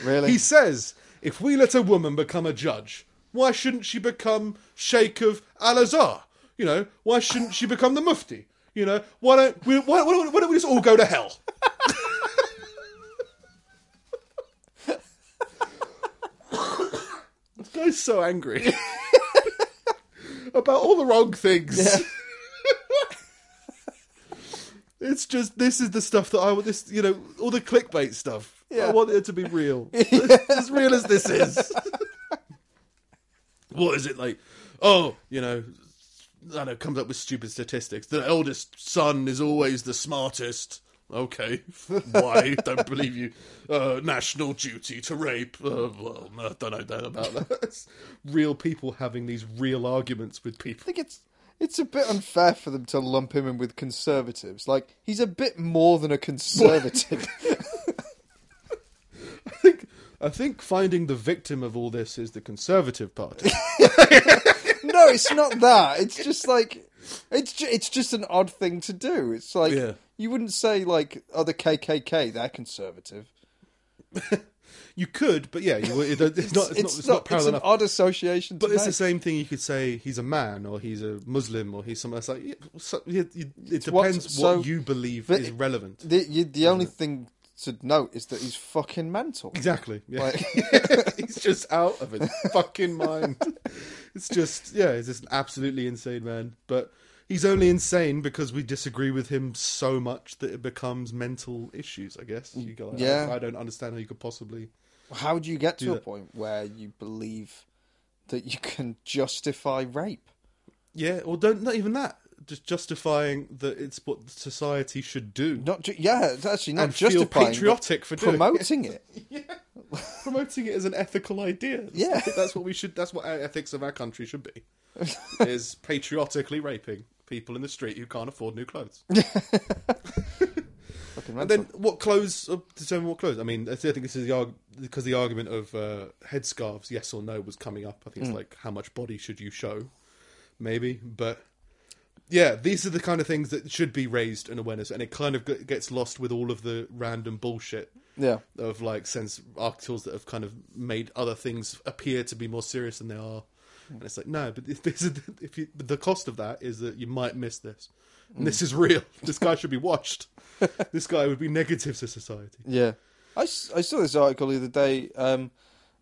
Really? He says if we let a woman become a judge, why shouldn't she become Sheikh of Al Azhar? You know, why shouldn't she become the Mufti? You know, why don't we? Why, why, why don't we just all go to hell? *laughs* *laughs* this guy's so angry about all the wrong things. *laughs* It's just this is the stuff that I want. This you know all the clickbait stuff. I want it to be real, *laughs* *laughs* as real as this is. what is it like? Oh, you know, I don't know. Comes up with stupid statistics. The eldest son is always the smartest. Okay, *laughs* why? don't believe you. Uh, national duty to rape. Uh, well, no, don't know that about that. It's real people having these real arguments with people. I think it's it's a bit unfair for them to lump him in with conservatives. Like he's a bit more than a conservative. *laughs* I think I think finding the victim of all this is the Conservative Party. *laughs* no, it's not that. It's just like it's ju- it's just an odd thing to do. It's like Yeah. You wouldn't say like oh the KKK they're conservative. *laughs* you could, but yeah, you, it, it's not. It's, not. It's not parallel an enough. odd association. But it's the same thing. You could say he's a man, or he's a Muslim, or he's something. It's like yeah, so, yeah, you- it what- depends what, so- you believe is it- relevant. The you, the only thing to note is that he's fucking mental. Exactly. Yeah. Like- *laughs* he's just out of his fucking mind. *laughs* It's just yeah, he's just an absolutely insane man. But he's only insane because we disagree with him so much that it becomes mental issues. I guess you go. Like, Yeah. I, I don't understand how you could possibly. How do you get to Do a that. point where you believe that you can justify rape? Yeah, or don't not even that. Just justifying that it's what society should do. Not ju- yeah, it's actually not and feel justifying but patriotic for doing it. promoting it. *laughs* promoting it as an ethical idea. Yeah. That's what we should. That's what our ethics of our country should be. *laughs* is patriotically raping people in the street who can't afford new clothes. *laughs* And then what clothes? Uh, determine what clothes. I mean, I think this is the arg- because the argument of uh, headscarves, yes or no, was coming up. I think Mm. it's like how much body should you show, maybe. But yeah, these are the kind of things that should be raised in awareness, and it kind of g- gets lost with all of the random bullshit yeah, of like sense articles that have kind of made other things appear to be more serious than they are. And it's like no, but if, this is, *laughs* if you, the cost of that is that you might miss this. And this is real. *laughs* This guy should be watched. *laughs* this guy would be negative to society. yeah. I, I saw this article the other day, um,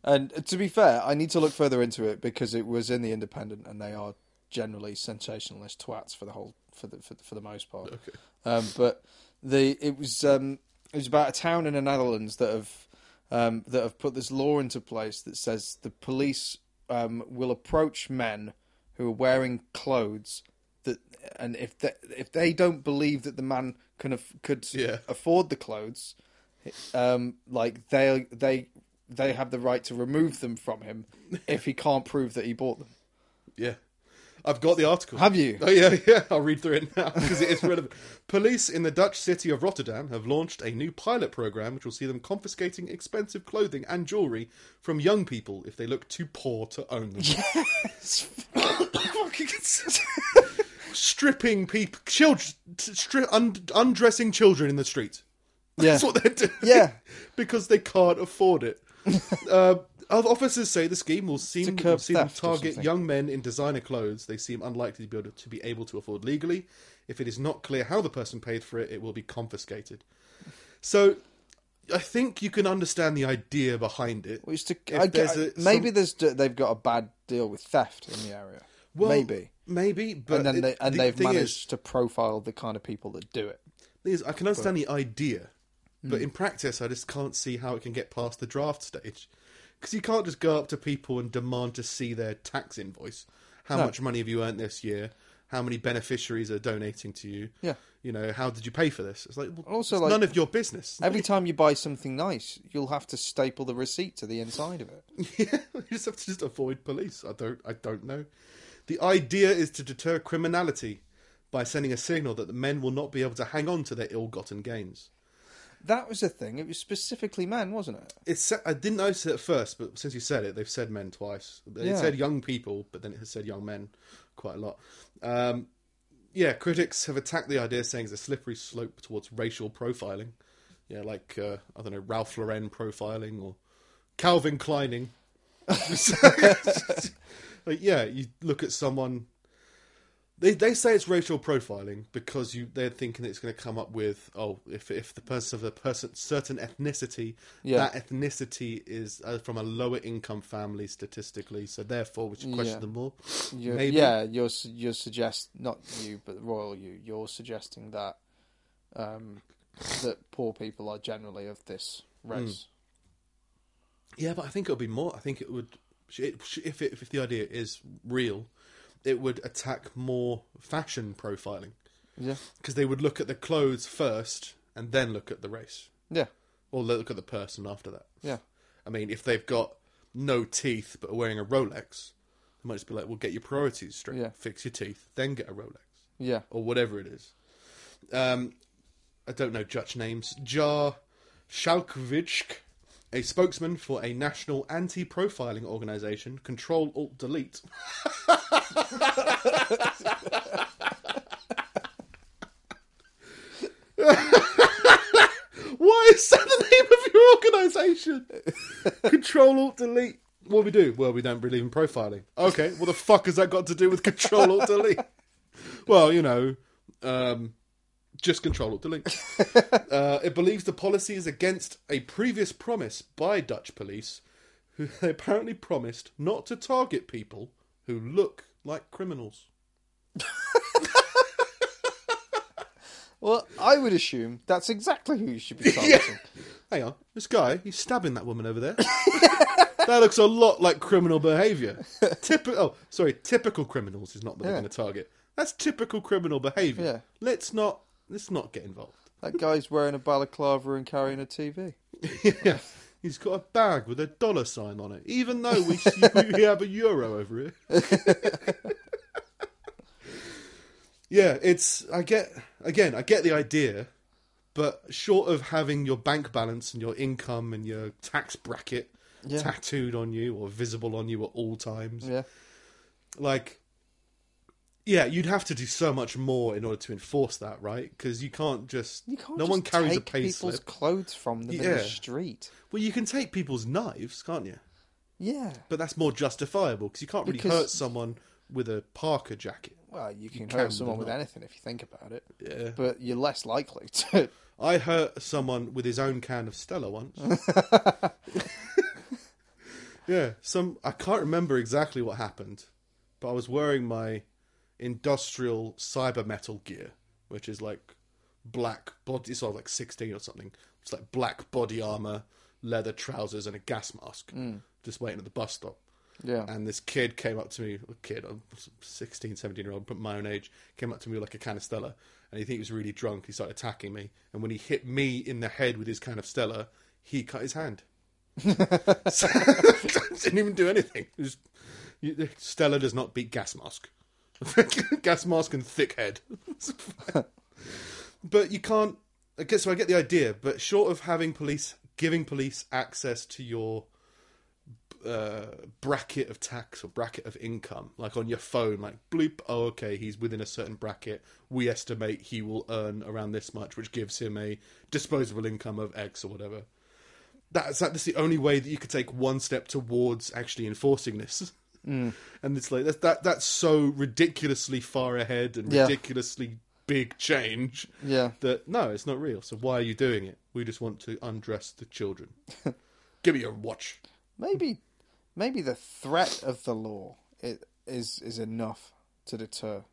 and to be fair, I need to look further into it because it was in the Independent, and they are generally sensationalist twats for the whole for the for, the- for the most part. Okay. Um, but the it was um, it was about a town in the Netherlands that have um, that have put this law into place that says the police um, will approach men who are wearing clothes that, and if they, if they don't believe that the man can af- could Yeah. afford the clothes, um, like they they they have the right to remove them from him if he can't prove that he bought them. Yeah. I've got the article. Have you? Oh yeah, yeah. I'll read through it now because it is relevant. *laughs* Police in the Dutch city of Rotterdam have launched a new pilot program which will see them confiscating expensive clothing and jewelry from young people if they look too poor to own them. Fucking *coughs* stripping people, children, stri- un- undressing children in the street. Yeah. That's what they're doing. Yeah. *laughs* because they can't afford it. *laughs* uh, other officers say the scheme will seem curb will see them theft or target young men in designer clothes they seem unlikely to be able to, to be able to afford legally. If it is not clear how the person paid for it, it will be confiscated. So, I think you can understand the idea behind it. Which to, I, there's a- maybe some- there's they've got a bad deal with theft in the area. Well, maybe, maybe, but and then they, and the they've thing is- managed to profile the kind of people that do it. I can understand the idea, but hmm. in practice, I just can't see how it can get past the draft stage. Because you can't just go up to people and demand to see their tax invoice. How No. much money have you earned this year? How many beneficiaries are donating to you? Yeah. You know, how did you pay for this? It's like, well, Also, it's like- none of your business. Every time you buy something nice, you'll have to staple the receipt to the inside of it. *laughs* yeah, you just have to just avoid police. I don't, I don't know. The idea is to deter criminality by sending a signal that the men will not be able to hang on to their ill-gotten gains. That was the thing. It was specifically men, wasn't it? It's I didn't notice it at first, but since you said it, they've said men twice. It Yeah. said young people, but then it has said young men quite a lot. Um, yeah, critics have attacked the idea, saying it's a slippery slope towards racial profiling. Yeah, like uh, I don't know, Ralph Lauren profiling or Calvin Kleining. *laughs* like, yeah, you look at someone. They they say it's racial profiling because you they're thinking it's going to come up with oh if if the person of a person certain ethnicity Yeah. that ethnicity is uh, from a lower income family statistically so therefore we should question Yeah. them more You're, Maybe. Yeah, you're you're suggest not you, but royal you. You're suggesting that um, that poor people are generally of this race. Yeah, but I think it would be more. I think it would if it, if the idea is real, it would attack more fashion profiling Yeah, because they would look at the clothes first and then look at the race, yeah, or look at the person after that. yeah, I mean, if they've got no teeth but are wearing a Rolex, they might just be like, "Well, get your priorities straight. Yeah. Fix your teeth, then get a Rolex yeah. or whatever it is." Um, I don't know Dutch names. Jar Schalkwijk, a spokesman for a national anti-profiling organisation, Control Alt Delete. Why is that the name of your organisation? Control Alt Delete. What do we do? Well, we don't believe in profiling. Okay, what the fuck has that got to do with Control Alt Delete? Well, you know, um, just Control Alt Delete. *laughs* uh, it believes the policy is against a previous promise by Dutch police, who *laughs* they apparently promised not to target people who look like criminals. *laughs* Well, I would assume that's exactly who you should be targeting. Hang on, this guy, he's stabbing that woman over there. that looks a lot like criminal behaviour. Typical, oh, sorry, typical criminals is not that we're going to target. That's typical criminal behaviour. Yeah. Let's not, let's not get involved. That guy's wearing a balaclava and carrying a TV. yeah, he's got a bag with a dollar sign on it, even though we *laughs* we have a euro over it. *laughs* yeah, it's I get again I get the idea, but short of having your bank balance and your income and your tax bracket Yeah. tattooed on you or visible on you at all times, Yeah, like. Yeah, you'd have to do so much more in order to enforce that, right? Because you can't just. you can't. no just one carries a take pay people's slip. clothes from them in the street. Well, you can take people's knives, can't you? Yeah. But that's more justifiable because you can't really Because- hurt someone with a parka jacket. Well, you can can, hurt someone with anything if you think about it, Yeah. but you're less likely to. I hurt someone with his own can of Stella once. *laughs* *laughs* yeah, some I can't remember exactly what happened, but I was wearing my industrial cyber metal gear, which is like black body, sort of like sixteen or something. It's like black body armor, leather trousers, and a gas mask. Hmm. Just waiting at the bus stop. Yeah. And this kid came up to me, a kid, I'm 16, 17 year old, but my own age, came up to me like a can of Stella. And he think he was really drunk. He started attacking me. And when he hit me in the head with his can of Stella, he cut his hand. So- *laughs* *laughs* didn't even do anything. Was- Stella does not beat gas mask. *laughs* gas mask and thick head. *laughs* but you can't. I guess so. I get the idea, but short of having police giving police access to your uh, bracket of tax or bracket of income, like on your phone, like bleep. Oh, okay, he's within a certain bracket. We estimate he will earn around this much, which gives him a disposable income of X or whatever. That's that's the only way that you could take one step towards actually enforcing this. *laughs* Mm. And it's like that's that that's so ridiculously far ahead and Yeah. ridiculously big change Yeah. that no, it's not real. So why are you doing it? We just want to undress the children. *laughs* Give me your watch. Maybe, maybe the threat of the law is is enough to deter.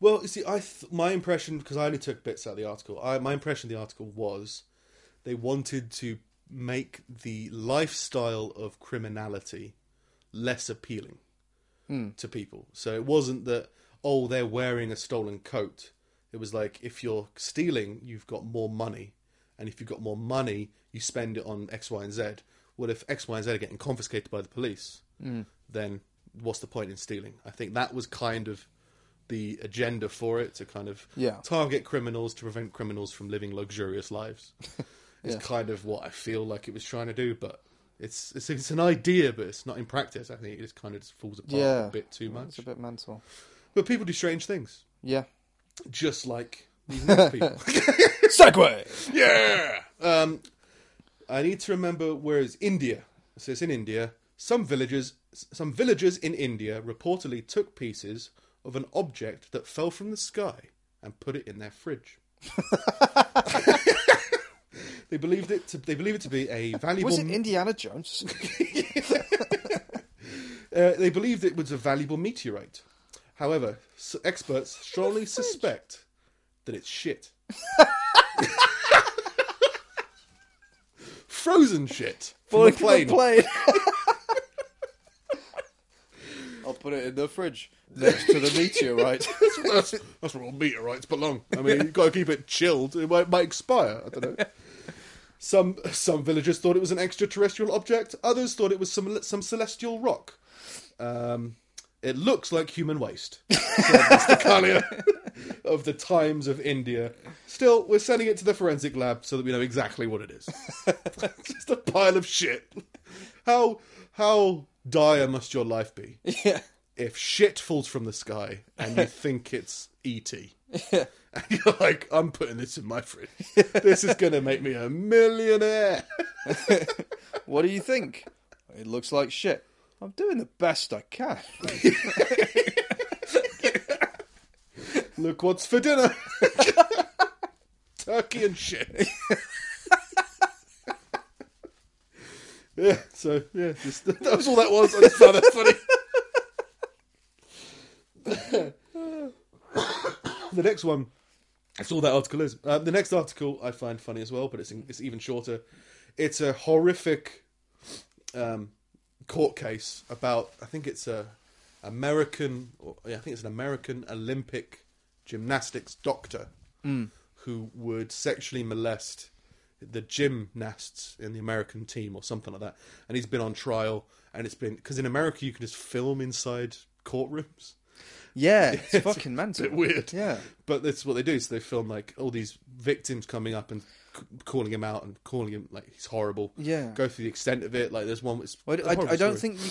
Well, you see, I th- my impression because I only took bits out of the article. I, my impression of the article was they wanted to make the lifestyle of criminality less appealing hmm. to people. So it wasn't that oh they're wearing a stolen coat. It was like if you're stealing, you've got more money, and if you've got more money, you spend it on X, Y, and Z. Well, if X, Y, and Z are getting confiscated by the police, hmm. then what's the point in stealing? I think that was kind of the agenda for it to kind of Yeah. target criminals to prevent criminals from living luxurious lives. *laughs* It's Yeah. kind of what I feel like it was trying to do, but it's it's, it's an idea, but it's not in practice. I think it just kind of just falls apart Yeah, a bit too much. It's a bit mental. But people do strange things, Yeah. just like these *laughs* next people. *laughs* Segue. yeah. Um, I need to remember where is India. So it's in India. Some villagers, some villagers in India reportedly took pieces of an object that fell from the sky and put it in their fridge. *laughs* they believed it to. They believe it to be a valuable. Was it Indiana Jones? *laughs* Uh, they believed it was a valuable meteorite. However, s- experts strongly suspect that it's shit. *laughs* Frozen shit from Boy, a plane. plane. *laughs* I'll put it in the fridge next to the meteorite. that's, that's where all meteorites belong. I mean, you've got to keep it chilled. It might, might expire. I don't know. Some some villagers thought it was an extraterrestrial object. Others thought it was some some celestial rock. Um, it looks like human waste. *laughs* Mr. Kalia of the Times of India. Still, we're sending it to the forensic lab so that we know exactly what it is. *laughs* Just a pile of shit. How how dire must your life be? *laughs* yeah. if shit falls from the sky and you think it's ET, Yeah. And *laughs* you're like, I'm putting this in my fridge. This is going to make me a millionaire. *laughs* What do you think? It looks like shit. I'm doing the best I can. *laughs* Look what's for dinner turkey and shit. yeah, so, yeah, just, that was all that was. I just found that funny. the next one. That's all that article is. Uh, the next article I find funny as well, but it's it's even shorter. It's a horrific um, court case about. I think it's a American. Or, yeah, I think it's an American Olympic gymnastics doctor who would sexually molest the gymnasts in the American team or something like that. And he's been on trial, and it's been because in America you can just film inside courtrooms. Yeah, *laughs* it's fucking mental. bit weird. Yeah. But that's what they do. So they film like all these victims coming up and c- calling him out and calling him like he's horrible. Yeah. Go through the extent of it. Like there's one. It's I, horrible I don't story. think you.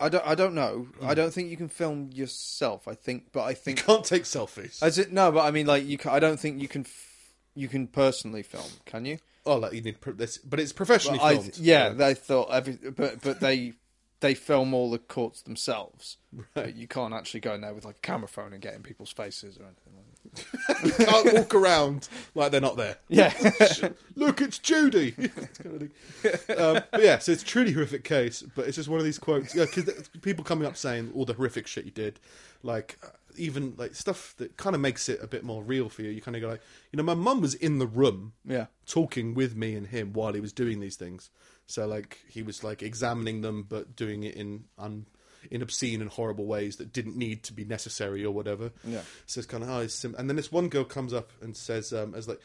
I don't. I don't know. I don't think you can film yourself. I think, but I think you can't take selfies. as it no. But I mean, like you. Can, I don't think you can. F- you can personally film. Can you? oh, like you need pro- this, but it's professionally I, filmed. yeah, they thought every, but but they they film all the courts themselves. Right. But you can't actually go in there with like a camera phone and get in people's faces or anything. like that. *laughs* you can't walk around like they're not there. Yeah. *laughs* Look, it's Judy. *laughs* kind of um, but yeah, so it's a truly horrific case, but it's just one of these quotes. Yeah, because people coming up saying all the horrific shit you did, like uh, even like stuff that kind of makes it a bit more real for you. You kind of go like, you know, my mum was in the room yeah. talking with me and him while he was doing these things. So like he was like examining them, but doing it in un, in obscene and horrible ways that didn't need to be necessary or whatever. Yeah. So it's kind of oh, it's sim- and then this one girl comes up and says, um, as like,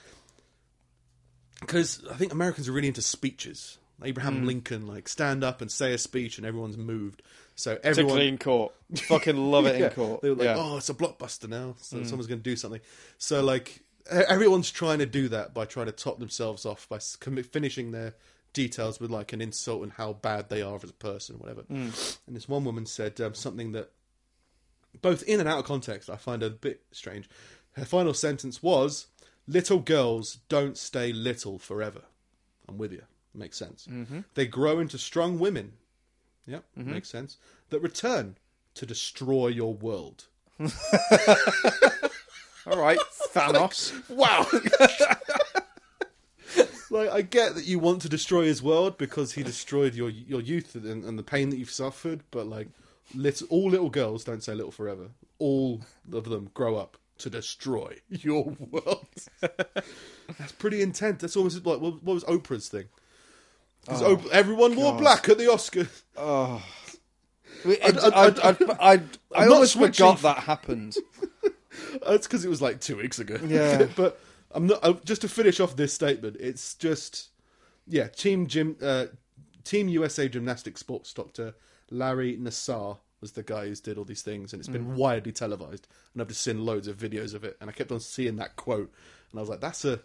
because I think Americans are really into speeches. Abraham Lincoln, like stand up and say a speech, and everyone's moved. So everyone, Particularly in court. Fucking love it *laughs* yeah, in court. They were like, yeah. oh, it's a blockbuster now, so someone's going to do something. So like everyone's trying to do that by trying to top themselves off by finishing their details with like an insult and how bad they are as a person, whatever. Hmm. And this one woman said um, something that, both in and out of context, I find a bit strange. Her final sentence was, "Little girls don't stay little forever." I'm with you. Makes sense. Mm-hmm. They grow into strong women. Yep, mm-hmm. makes sense. That return to destroy your world. *laughs* All right, *laughs* Thanos. Wow. *laughs* like I get that you want to destroy his world because he destroyed your your youth and, and the pain that you've suffered, but like little, all little girls don't say little forever. All of them grow up to destroy *laughs* your world. That's pretty intense. That's almost like what, what was Oprah's thing? 'Cause oh, Oprah- everyone wore black at the Oscars. Oh. *laughs* I- I, I- I, almost forgot that happened. *laughs* That's because it was like two weeks ago. Yeah. but I'm not. uh, Just to finish off this statement, it's just yeah. Team Gym, uh, Team USA gymnastics sports doctor Larry Nassar was the guy who did all these things, and it's been widely televised. And I've just seen loads of videos of it, and I kept on seeing that quote, and I was like, that's a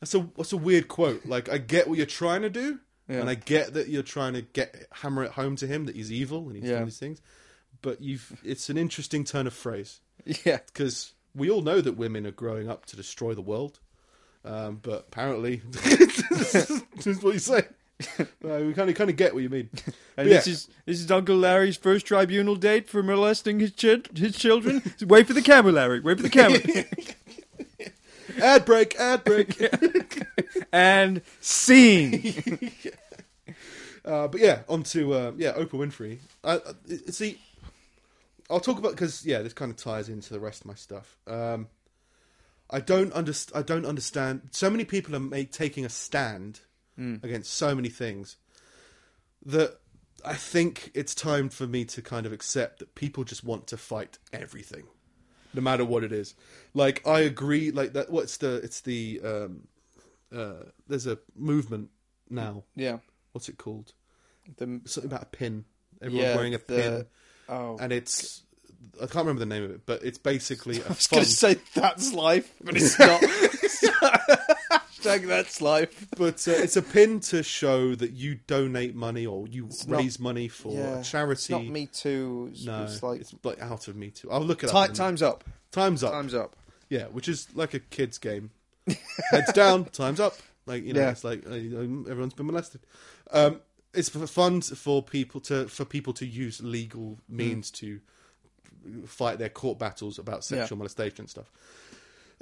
that's a that's a weird quote. Like I get what you're trying to do, Yeah. and I get that you're trying to get hammer it home to him that he's evil and he's Yeah. doing these things. But you've it's an interesting turn of phrase *laughs* Yeah. because we all know that women are growing up to destroy the world. Um, but apparently, *laughs* this is what you say. Uh, we kind of kind of get what you mean. And yeah, this is this is Uncle Larry's first tribunal date for molesting his chid- his children. *laughs* Wait for the camera, Larry. Wait for the camera. *laughs* ad break, ad break. and scene. Uh, but yeah, on to uh, yeah, Oprah Winfrey. Uh, see, I'll talk about because yeah, this kind of ties into the rest of my stuff. Um, I don't underst- I don't understand. So many people are make, taking a stand against so many things that I think it's time for me to kind of accept that people just want to fight everything, no matter what it is. Like I agree, like that. What's the? It's the. Um, uh, there's a movement now. Yeah. What's it called? The, something about a pin. Everyone yeah, wearing a the- pin, Oh. and it's I can't remember the name of it, but it's basically *laughs* a I was going to say that's life, but it's *laughs* not. *laughs* Hashtag that's life. But uh, it's a pin to show that you donate money or you not- raise money for Yeah. a charity. It's not Me Too. It's, No, it's like it's like out of me too. I'll look it Ti- up. in a minute. time's up. Time's up. Time's up. Yeah, which is like a kid's game. Heads down, time's up. Like you know, Yeah. it's like uh, everyone's been molested. Um, it's for fun for people to for people to use legal means to fight their court battles about sexual molestation and stuff.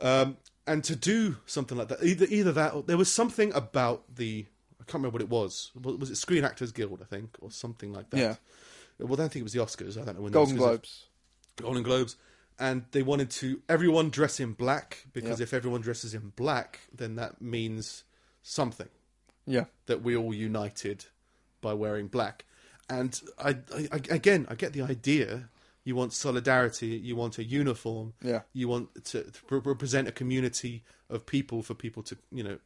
Um, and to do something like that, either either that or there was something about the I can't remember what it was. Was it Screen Actors Guild? I think, or something like that. Yeah. Well, I don't think it was the Oscars. I don't know when Golden Globes. Golden Globes, and they wanted to everyone dress in black because Yeah. if everyone dresses in black, then that means something Yeah. that we all united by wearing black. And I, I, again, I get the idea. You want solidarity. You want a uniform. Yeah. You want to, to re- represent a community of people for people to, you know,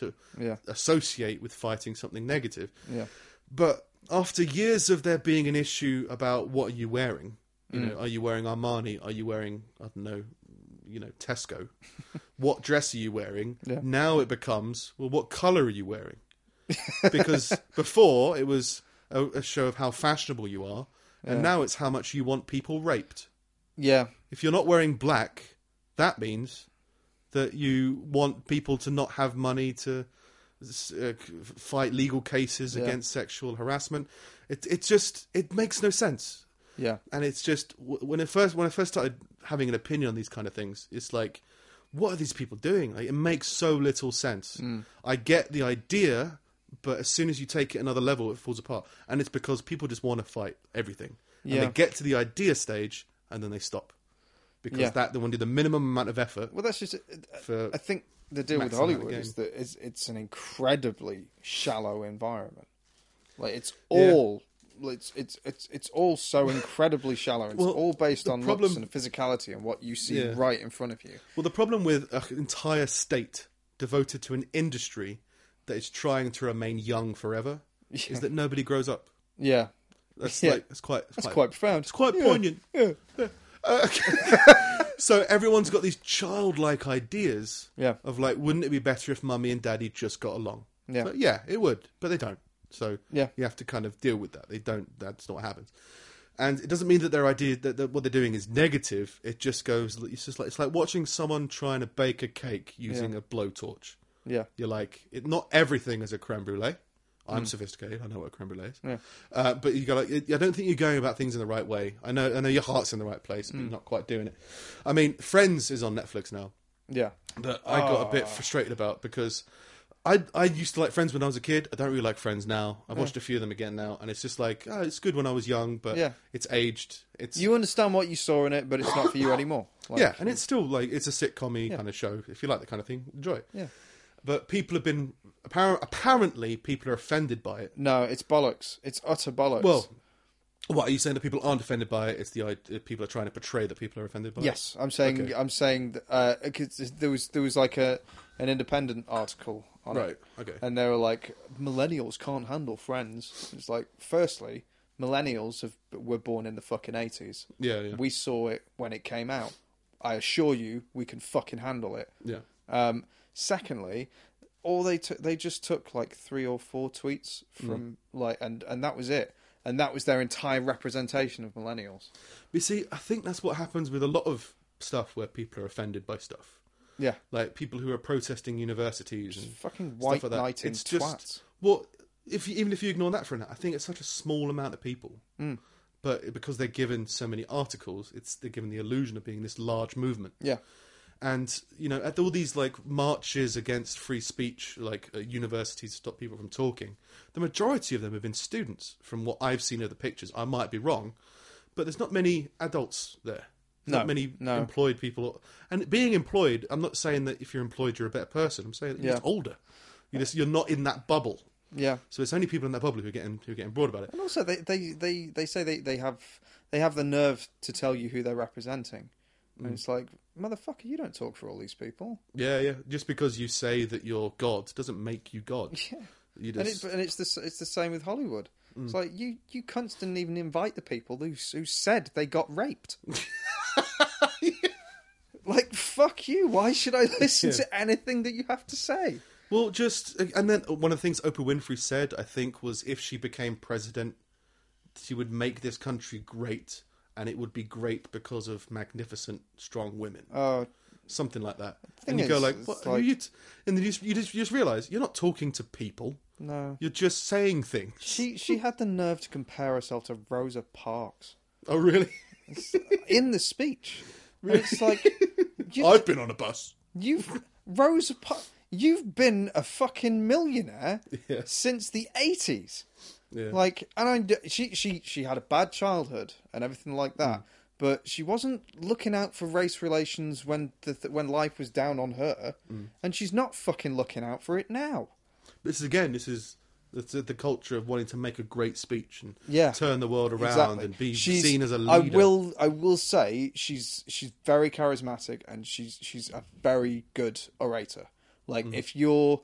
to Yeah. associate with fighting something negative. Yeah. But after years of there being an issue about what are you wearing, you Mm. know, are you wearing Armani? Are you wearing I don't know, you know, Tesco? *laughs* what dress are you wearing? Yeah. Now it becomes well, what color are you wearing? Because *laughs* before it was a, a show of how fashionable you are, and Yeah. now it's how much you want people raped. Yeah. If you're not wearing black, that means that you want people to not have money to uh, fight legal cases Yeah. against sexual harassment. It it just it makes no sense. Yeah. and it's just when I first when I first started having an opinion on these kind of things, it's like, what are these people doing? Like, it makes so little sense. Mm. I get the idea, but as soon as you take it another level, it falls apart, and it's because people just want to fight everything, and Yeah. they get to the idea stage and then they stop because Yeah. that they want to do the minimum amount of effort Well, that's just. Uh, uh, for. I think the deal with Hollywood is that it's, it's an incredibly shallow environment. Like it's Yeah. all. It's it's it's it's all so incredibly shallow. It's Well, all based on problem- looks and physicality and what you see Yeah. right in front of you. Well, the problem with an entire state devoted to an industry that is trying to remain young forever *laughs* Yeah. is that nobody grows up. Yeah, That's Yeah. like that's quite that's that's quite profound. it's quite Yeah. poignant. Yeah, Uh, *laughs* so everyone's got these childlike ideas yeah, of like, wouldn't it be better if mummy and daddy just got along? yeah, So, yeah, it would, but they don't. So yeah. you have to kind of deal with that. They don't. That's not what happens. And it doesn't mean that their idea that, that what they're doing is negative. It just goes. It's just like it's like watching someone trying to bake a cake using a blowtorch. Yeah, You're like, it, not everything is a creme brulee. I'm sophisticated. I know what a creme brulee is. Yeah. Uh, but you go like, I don't think you're going about things in the right way. I know. I know your heart's in the right place, but you're not quite doing it. I mean, Friends is on Netflix now yeah, that I got a bit Ah. frustrated about because I I used to like Friends when I was a kid. I don't really like Friends now. I've watched a few of them again now, and it's just like oh, it's good when I was young, but Yeah. it's aged. It's You understand what you saw in it, but it's not for you *laughs* anymore. Like, yeah, and it's still like it's a sitcom Yeah. kind of show. If you like that kind of thing, enjoy it. yeah. But people have been appar- apparently people are offended by it. No, it's bollocks. It's utter bollocks. Well, what are you saying that people aren't offended by it? It's the idea people are trying to portray that people are offended by it. yes, I'm saying Okay. I'm saying that, uh, 'cause there was there was like a an independent article on it, Right. Okay. and they were like millennials can't handle Friends. It's like firstly, millennials have were born in the fucking eighties. Yeah. Yeah. We saw it when it came out. I assure you, we can fucking handle it. yeah. Um, secondly, all they took, they just took like three or four tweets from like, and and that was it, and that was their entire representation of millennials. You see, I think that's what happens with a lot of stuff where people are offended by stuff. Yeah, Like people who are protesting universities and fucking stuff white like that. It's just twats. well, if you, even if you ignore that for a minute, I think it's such a small amount of people. Mm. But because they're given so many articles, it's they're given the illusion of being this large movement. Yeah, And you know, at all these like marches against free speech, like uh, universities to stop people from talking, the majority of them have been students. From what I've seen of the pictures, I might be wrong, but there's not many adults there. No, not many no. employed people. And being employed, I'm not saying that if you're employed, you're a better person. I'm saying that you're older. You just you're not in that bubble. yeah. So it's only people in that bubble who are getting who are getting broad about it. And also, they they they, they say they, they have they have the nerve to tell you who they're representing, Mm. and it's like motherfucker, you don't talk for all these people. Yeah, yeah. Just because you say that you're God doesn't make you God. *laughs* Yeah. You And, it, and it's the it's the same with Hollywood. It's Mm. like you you cunts didn't even invite the people who who said they got raped. *laughs* Like fuck you! Why should I listen Yeah. to anything that you have to say? Well, just and then one of the things Oprah Winfrey said, I think, was if she became president, she would make this country great, and it would be great because of magnificent, strong women, Oh, something like that. And you go like, what? like- you t-? and then you just, you just you just realize you're not talking to people; no. you're just saying things. She she had the nerve to compare herself to Rosa Parks Oh, really? Uh, in the speech. And it's like *laughs* I've been on a bus. you've Rosa Parks. You've been a fucking millionaire *laughs* Yeah. since the eighties. Yeah. Like, and I, she, she, she had a bad childhood and everything like Mm. that. But she wasn't looking out for race relations when the, th- when life was down on her, Mm. and she's not fucking looking out for it now. This is again. This is it's the culture of wanting to make a great speech and Yeah, turn the world around exactly. and be She's- seen as a I leader. will, I will say she's she's very charismatic and she's she's a very good orator. Like Mm. if you're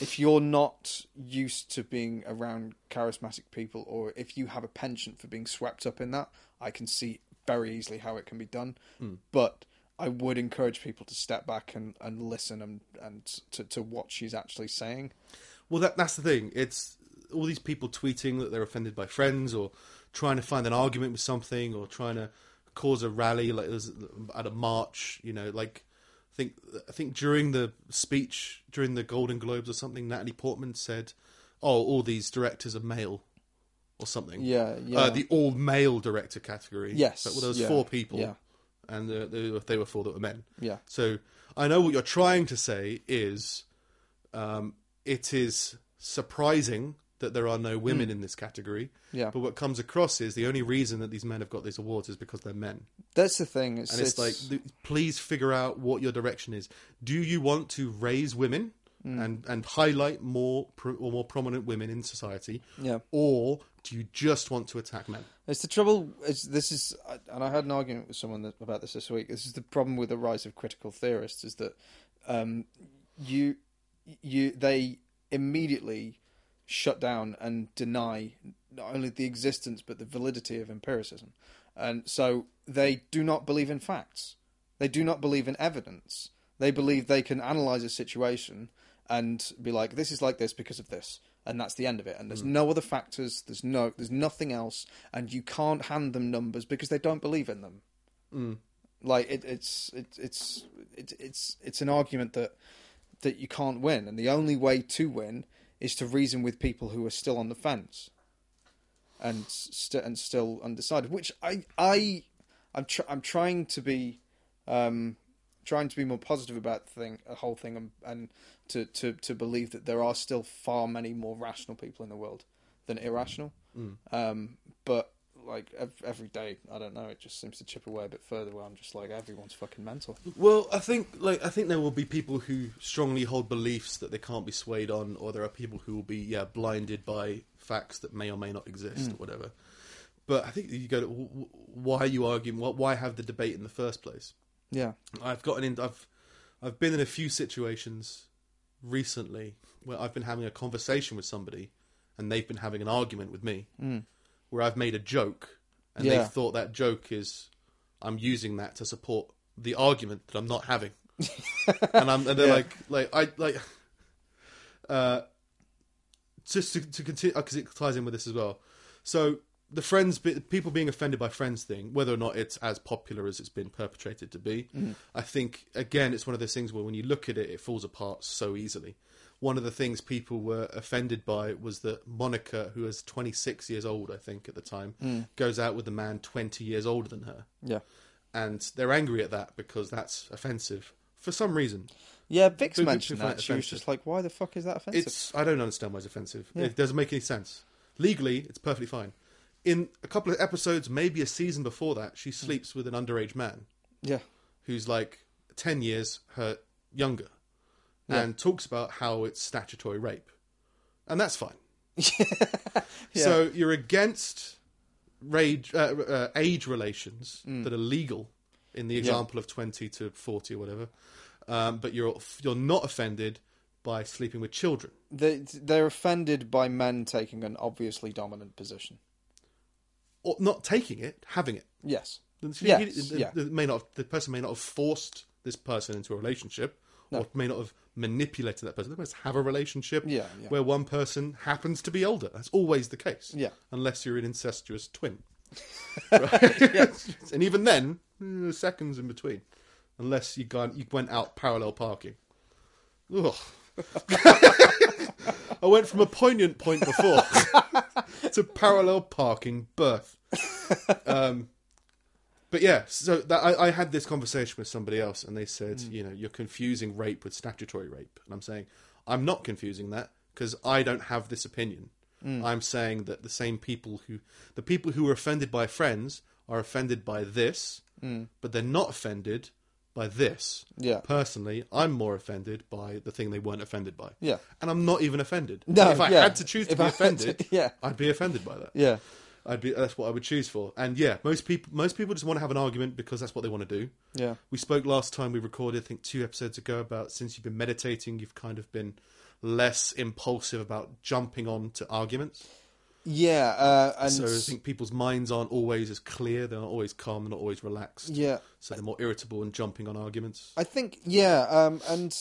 if you're not used to being around charismatic people, or if you have a penchant for being swept up in that, I can see very easily how it can be done. Mm. But I would encourage people to step back and, and listen and, and to, to what she's actually saying. Well, that that's the thing. It's all these people tweeting that they're offended by friends or trying to find an argument with something or trying to cause a rally like at a march. You know, like I think I think during the speech during the Golden Globes or something, Natalie Portman said, "Oh, all these directors are male." or something. Yeah, yeah. Uh, the all male director category. Yes, But, well, there was yeah, four people, yeah. and uh, they, were- they were four that were men. yeah, So I know what you're trying to say is um, it is surprising that there are no women in this category. Hmm. Yeah. But what comes across is the only reason that these men have got these awards is because they're men. that's the thing. It's, And it's, like, please figure out what your direction is. Do you want to raise women Hmm. and, and highlight more pro- or more prominent women in society? Yeah. Or do you just want to attack men? It's the trouble. It's, this is, and I had an argument with someone that, about this this week. This is the problem with the rise of critical theorists: is that um, you, you, they immediately shut down and deny not only the existence but the validity of empiricism, and so they do not believe in facts. They do not believe in evidence. They believe they can analyze a situation and be like, "This is like this because of this," and that's the end of it. And there's hmm. no other factors. There's no. There's nothing else, and you can't hand them numbers because they don't believe in them. Hmm. Like it, it's it, it's it, it's it's an argument that that you can't win, and the only way to win is to reason with people who are still on the fence and st- and still undecided. Which I I I'm tr- I'm trying to be um, trying to be more positive about the thing, the whole thing, and, and to, to to believe that there are still far many more rational people in the world than irrational. Um, but like every day, I don't know. It just seems to chip away a bit further. Where I'm just like, everyone's fucking mental. Well, I think like I think there will be people who strongly hold beliefs that they can't be swayed on, or there are people who will be yeah blinded by facts that may or may not exist hmm. or whatever. But I think you go to why are you arguing? Wh- Why have the debate in the first place? Yeah, I've gotten in. I've I've been in a few situations recently where I've been having a conversation with somebody, and they've been having an argument with me, hmm. Where I've made a joke, and Yeah. they've thought that joke is I'm using that to support the argument that I'm not having, *laughs* and I'm and they're Yeah. like like I like. Uh, just to, to continue because it ties in with this as well. So the friends, people being offended by friends thing, whether or not it's as popular as it's been perpetrated to be, I think again it's one of those things where when you look at it, it falls apart so easily. One of the things people were offended by was that Monica, who was 26 years old, I think at the time, hmm. goes out with a man 20 years older than her, yeah, and they're angry at that because that's offensive for some reason. yeah. Vix Who- mentioned that. She was just like, "Why the fuck is that offensive?" It's I don't understand why it's offensive. Yeah. It doesn't make any sense. Legally, it's perfectly fine. In a couple of episodes, maybe a season before that, she hmm. sleeps with an underage man yeah, who's like ten years her younger, and talks about how it's statutory rape, and that's fine. *laughs* So you're against rage, uh, uh, age relations Mm. that are legal in the example of twenty to forty or whatever, um, but you're you're not offended by sleeping with children. they they're offended by men taking an obviously dominant position. or not taking it, having it. Yes, Yes, the- yeah. may not, the person may not have forced this person into a relationship, or may not have manipulated that person. They must have a relationship Yeah, yeah. where one person happens to be older. That's always the case. Yeah. unless you're an incestuous twin. *laughs* Right? *laughs* and even then, eh, seconds in between, unless you gone, you went out parallel parking. Ugh. *laughs* I went from a poignant point before to parallel parking birth. Um, but yeah, so that, I, I had this conversation with somebody else, and they said, hmm. you know, you're confusing rape with statutory rape, and I'm saying I'm not confusing that because I don't have this opinion. Hmm. I'm saying that the same people who, the people who are offended by friends, are offended by this, hmm. but they're not offended by this. Yeah. Personally, I'm more offended by the thing they weren't offended by. Yeah. And I'm not even offended. No, if I yeah. had to choose to If be I had to- offended, *laughs* yeah. I'd be offended by that. yeah, I'd be that's what I would choose for. And yeah, most people most people just want to have an argument because that's what they want to do. yeah. We spoke last time we recorded, I think two episodes ago, about since you've been meditating, you've kind of been less impulsive about jumping on to arguments. Yeah, uh, and So I think people's minds aren't always as clear, they're not always calm, they're not always relaxed. yeah, So they're more irritable and jumping on arguments. I think yeah, um, and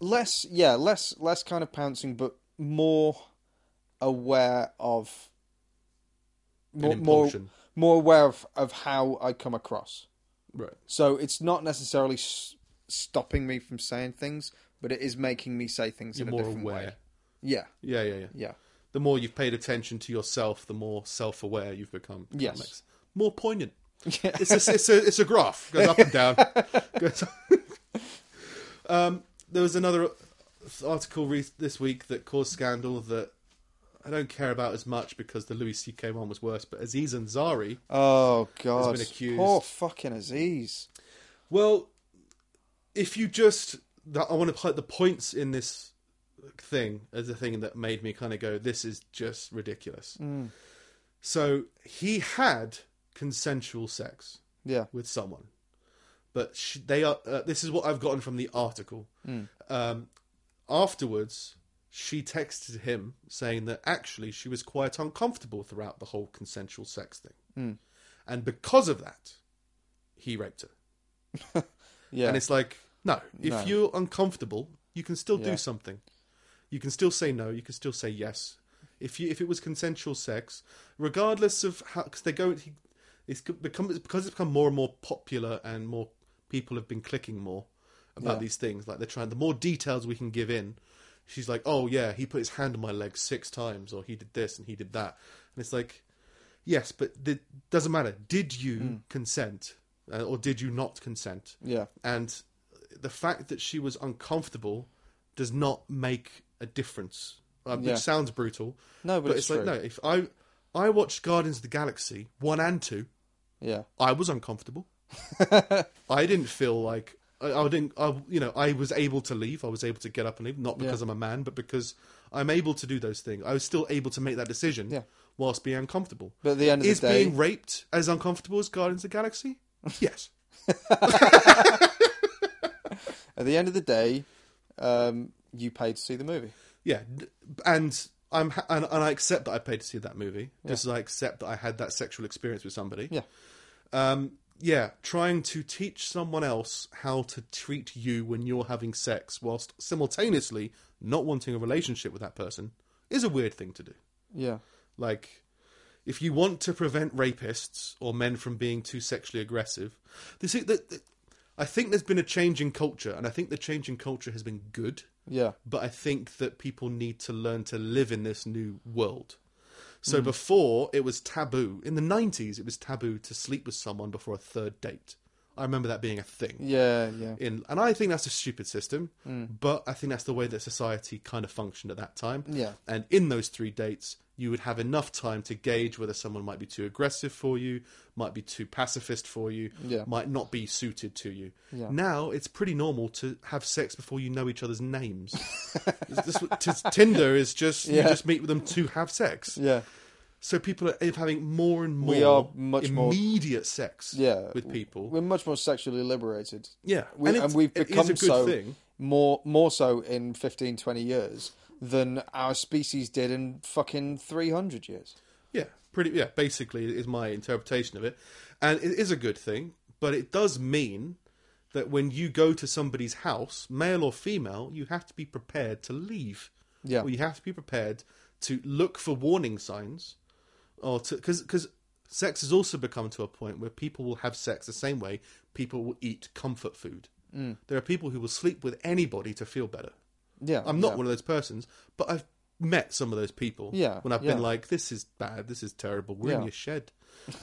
less yeah, less less kind of pouncing, but more aware of more more, more aware of, of how I come across. Right. So it's not necessarily s- stopping me from saying things, but it is making me say things You're in a more different aware. way. Yeah, Yeah, yeah, yeah. yeah, the more you've paid attention to yourself, the more self-aware you've become. That Yes. makes- more poignant. Yeah. It's a, it's a it's a graph goes up and down. *laughs* Goes- *laughs* um, there was another article re- this week that caused scandal that I don't care about as much because the Louis C.K. one was worse. But Aziz Ansari, Oh god, been accused. poor fucking Aziz. well, if you just that I want to put the points in this thing as the thing that made me kind of go, this is just ridiculous. So he had consensual sex. Yeah, with someone. But they are. Uh, this is what I've gotten from the article. Um, afterwards, she texted him saying that actually she was quite uncomfortable throughout the whole consensual sex thing, hmm. and because of that, he raped her. *laughs* yeah, And it's like, no, if No. you're uncomfortable, you can still Yeah. do something. You can still say no. You can still say yes. If you if it was consensual sex, regardless of how, because they go, he, it's become because it's become more and more popular and more people have been clicking more about Yeah. these things. Like they're trying, the more details we can give in. She's like, oh yeah, he put his hand on my leg six times, or he did this and he did that, and it's like, yes, but it doesn't matter. Did you Hmm. consent, uh, or did you not consent? yeah, and the fact that she was uncomfortable does not make a difference. Um, Yeah. Which sounds brutal, no, but, but, it's, it's, like no. If I I watched Guardians of the Galaxy one and two, Yeah, I was uncomfortable. *laughs* I didn't feel like I, I didn't. I, you know, I was able to leave. I was able to get up and leave, not because Yeah. I'm a man, but because I'm able to do those things. I was still able to make that decision Yeah. whilst being uncomfortable. but at the end of Is the day, being raped as uncomfortable as Guardians of the Galaxy? *laughs* Yes. at the end of the day, um, you paid to see the movie. Yeah, and I'm ha- and, and I accept that I paid to see that movie, just as I accept that I had that sexual experience with somebody. Yeah, Um, yeah, trying to teach someone else how to treat you when you're having sex, whilst simultaneously not wanting a relationship with that person, is a weird thing to do. yeah, Like, if you want to prevent rapists or men from being too sexually aggressive, this is, that, that- I think there's been a change in culture, and I think the change in culture has been good yeah, but I think that people need to learn to live in this new world. So mm. before it was taboo. In the 90s, it was taboo to sleep with someone before a third date. I remember that being a thing. yeah, yeah, In and I think that's a stupid system, hmm. but I think that's the way that society kind of functioned at that time. Yeah. And in those three dates, you would have enough time to gauge whether someone might be too aggressive for you, might be too pacifist for you, Yeah. might not be suited to you. Yeah. Now it's pretty normal to have sex before you know each other's names. *laughs* This- this- Tinder is just you just meet with them to have sex. yeah, So people are having more and more We are much more- immediate sex yeah. with people. We're much more sexually liberated. Yeah, We, and, it's- we've become so thing. more more so in 15, 20 years than our species did in fucking three hundred years. Yeah, pretty. Yeah, basically is my interpretation of it, and it is a good thing. But it does mean that when you go to somebody's house, male or female, you have to be prepared to leave. Yeah. or you have to be prepared to look for warning signs, or to because because sex has also become to a point where people will have sex the same way people will eat comfort food. Mm. There are people who will sleep with anybody to feel better. Yeah, I'm not yeah. one of those persons, but I've met some of those people. Yeah, When I've yeah. been like, "This is bad. This is terrible. We're in your shed."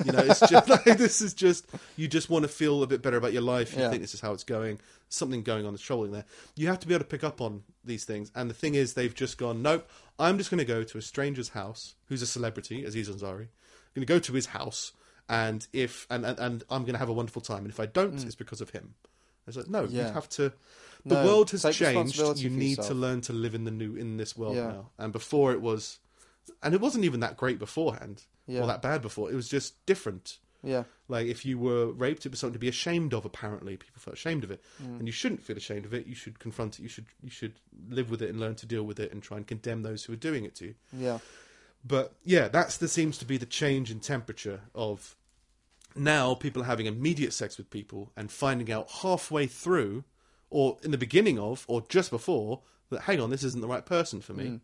You know, it's just *laughs* like this is just you just want to feel a bit better about your life. You Yeah. think this is how it's going. Something going on that's troubling there. You have to be able to pick up on these things. And the thing is, they've just gone, "Nope. I'm just going to go to a stranger's house who's a celebrity, Aziz Ansari. I'm going to go to his house, and if and and, and I'm going to have a wonderful time. And if I don't, it's because of him." It's like, no, you Mm. Have to. The No, world has changed. You need yourself. to learn to live in the new in this world Yeah. now. And before it was, and it wasn't even that great beforehand, Yeah. or that bad before. It was just different. Yeah, Like if you were raped, it was something to be ashamed of. Apparently, people felt ashamed of it, Mm. and you shouldn't feel ashamed of it. You should confront it. You should you should live with it and learn to deal with it and try and condemn those who are doing it to you. yeah, But yeah, that's the seems to be the change in temperature of now people are having immediate sex with people and finding out halfway through, or in the beginning of, or just before that. Hang on, this isn't the right person for me,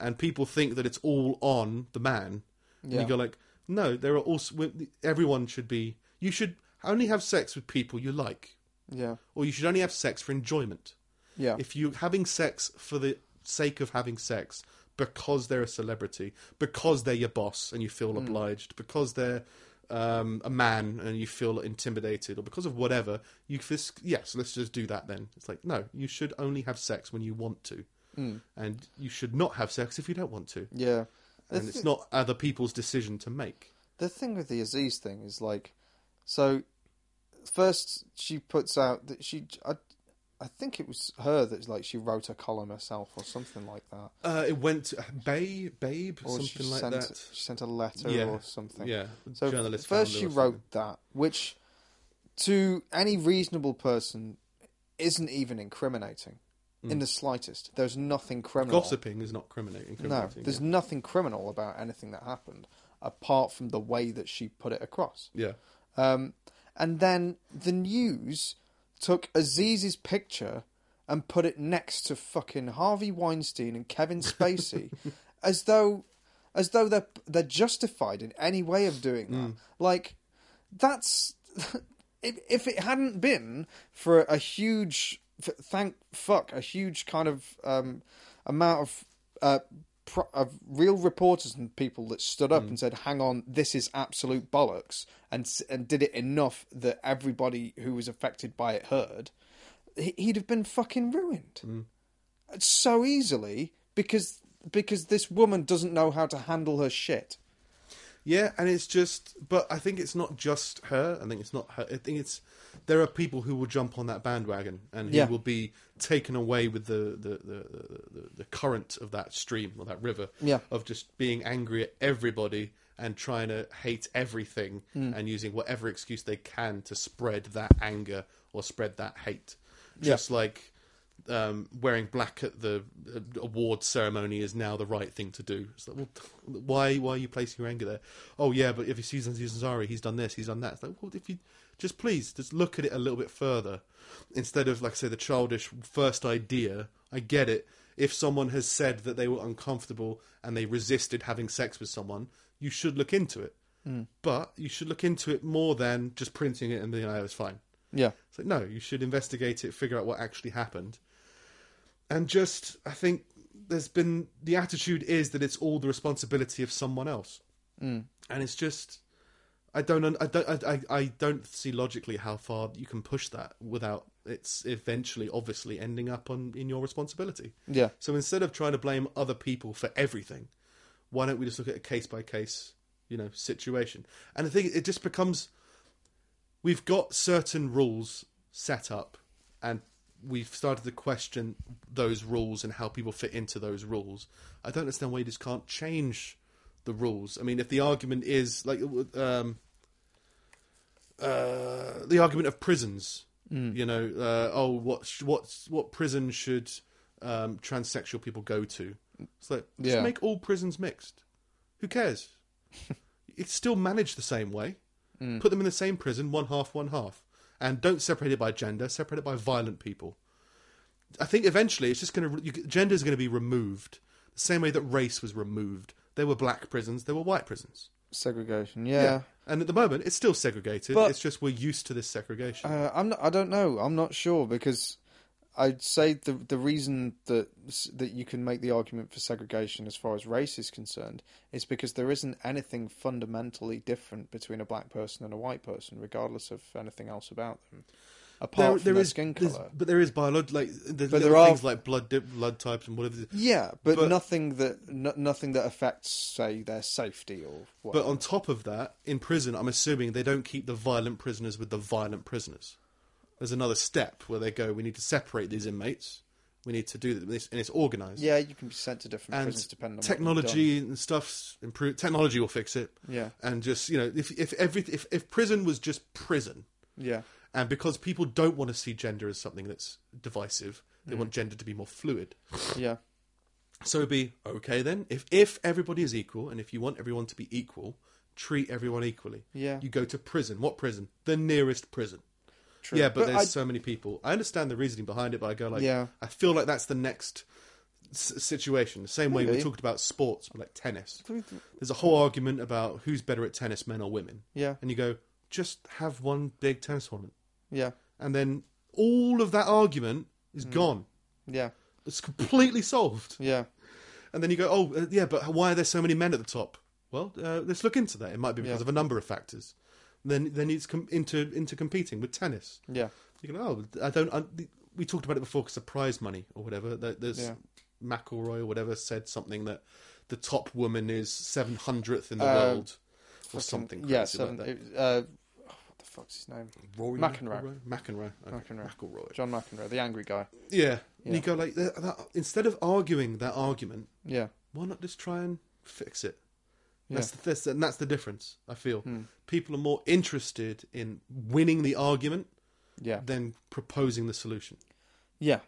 and people think that it's all on the man. And you go like, no, there are also everyone should be. You should only have sex with people you like, yeah, or you should only have sex for enjoyment. yeah, If you're having sex for the sake of having sex, because they're a celebrity, because they're your boss and you feel Hmm. obliged, because they're um, a man and you feel intimidated, or because of whatever, you fis- yes, let's just do that then. It's like no, you should only have sex when you want to, Hmm. and you should not have sex if you don't want to, Yeah. The and it's not other people's decision to make. the thing with the Aziz thing is like, so first she puts out that she, I, I think it was her that like she wrote a column herself or something like that, Uh, it went to Babe, Babe, or something like sent that. she sent a letter Yeah. or something. Yeah, So journalist. first she wrote that, which to any reasonable person isn't even incriminating in the slightest. There's nothing criminal. Gossiping is not criminating. No, there's yeah. nothing criminal about anything that happened apart from the way that she put it across. yeah. Um, and then the news took Aziz's picture and put it next to fucking Harvey Weinstein and Kevin *laughs* Spacey, as though, as though they're they're justified in any way of doing that. Like, that's *laughs* if if it hadn't been for a huge, f- thank fuck, a huge kind of um, amount of. Uh, pro- of real reporters and people that stood up and said, "Hang on, this is absolute bollocks," and and did it enough that everybody who was affected by it heard, he- he'd have been fucking ruined so easily because because this woman doesn't know how to handle her shit. Yeah, and it's just, but I think it's not just her. I think it's not her. I think it's there are people who will jump on that bandwagon and who Yeah. will be taken away with the the, the, the, the current of that stream or that river Yeah. of just being angry at everybody and trying to hate everything Hmm. and using whatever excuse they can to spread that anger or spread that hate. Just like um, wearing black at the uh, award ceremony is now the right thing to do. It's like, well, *laughs* why why are you placing your anger there? Oh yeah, but if you see Aziz Ansari, he's done this, he's done that. It's like, well, if you just please just look at it a little bit further instead of like I say the childish first idea. I get it. If someone has said that they were uncomfortable and they resisted having sex with someone, you should look into it. But you should look into it more than just printing it and being, oh, it's fine. Yeah, It's like, no, you should investigate it, figure out what actually happened. And just, I think there's been, the attitude is that it's all the responsibility of someone else. Mm. And it's just, I don't, I don't, I, I, I don't see logically how far you can push that without it's eventually, obviously, ending up on in your responsibility. yeah, So instead of trying to blame other people for everything, why don't we just look at a case by case, you know, situation? And I think it just becomes we've got certain rules set up and we've started to question those rules and how people fit into those rules. I don't understand why you just can't change the rules. I mean, if the argument is like um, uh, the argument of prisons, you know, uh, oh, what what what prison should um, transsexual people go to? It's like just Yeah. make all prisons mixed. Who cares? *laughs* it's still managed the same way. Put them in the same prison, one half, one half, and don't separate it by gender. Separate it by violent people. I think eventually it's just going to gender is going to be removed the same way that race was removed. There were black prisons, there were white prisons. segregation. Yeah, And at the moment, it's still segregated. But- it's just we're used to this segregation. Uh, I'm not, I don't know. I'm not sure because I'd say the the reason that that you can make the argument for segregation as far as race is concerned is because there isn't anything fundamentally different between a black person and a white person, regardless of anything else about them, apart from their is- skin color. but there is biolog like But there are- things like blood dip, blood types and whatever. Yeah, but, but- nothing that no, nothing that affects, say, their safety or whatever. But on top of that, in prison, I'm assuming they don't keep the violent prisoners with the violent prisoners. There's another step where they go, we need to separate these inmates. We need to do this, and it's organised. yeah, you can be sent to different and prisons depending on what technology and stuff's improved. Technology will fix it. you've. And just you know, if if every if, if prison was just prison, Yeah, yeah, and because people don't want to see gender as something that's divisive, Mm. they want gender to be more fluid. yeah, So it'd be okay then. If if everybody is equal, and if you want everyone to be equal, treat everyone equally. yeah. You go to prison. What prison? The nearest prison. True. Yeah, but, there's I- so many people. I understand the reasoning behind it, but I go like, Yeah. I feel like that's the next s- situation. The same way we talked about sports, but like tennis. There's a whole argument about who's better at tennis, men or women. yeah, And you go, just have one big tennis tournament, yeah, and then all of that argument is gone. yeah, It's completely solved. yeah. And then you go, oh uh, yeah, but why are there so many men at the top? Well, uh, let's look into that. It might be because Yeah. of a number of factors. Then then it's com- into into competing with tennis. Yeah. You go, oh, I don't. I, we talked about it before because of prize money or whatever. There- There's Yeah. McElroy or whatever said something that the top woman is seven hundredth in the Uh, world or something. Yeah, seven. like that. it- uh, what the fuck's his name? Rory McEnroe. McEnroe. Okay. McEnroe. McElroy. John McEnroe, the angry guy. Yeah. And you go like that, that, instead of arguing that argument, Yeah. why not just try and fix it? Yeah. That's the, that's, and that's the difference. I feel Hmm. people are more interested in winning the argument Yeah. than proposing the solution. Yeah.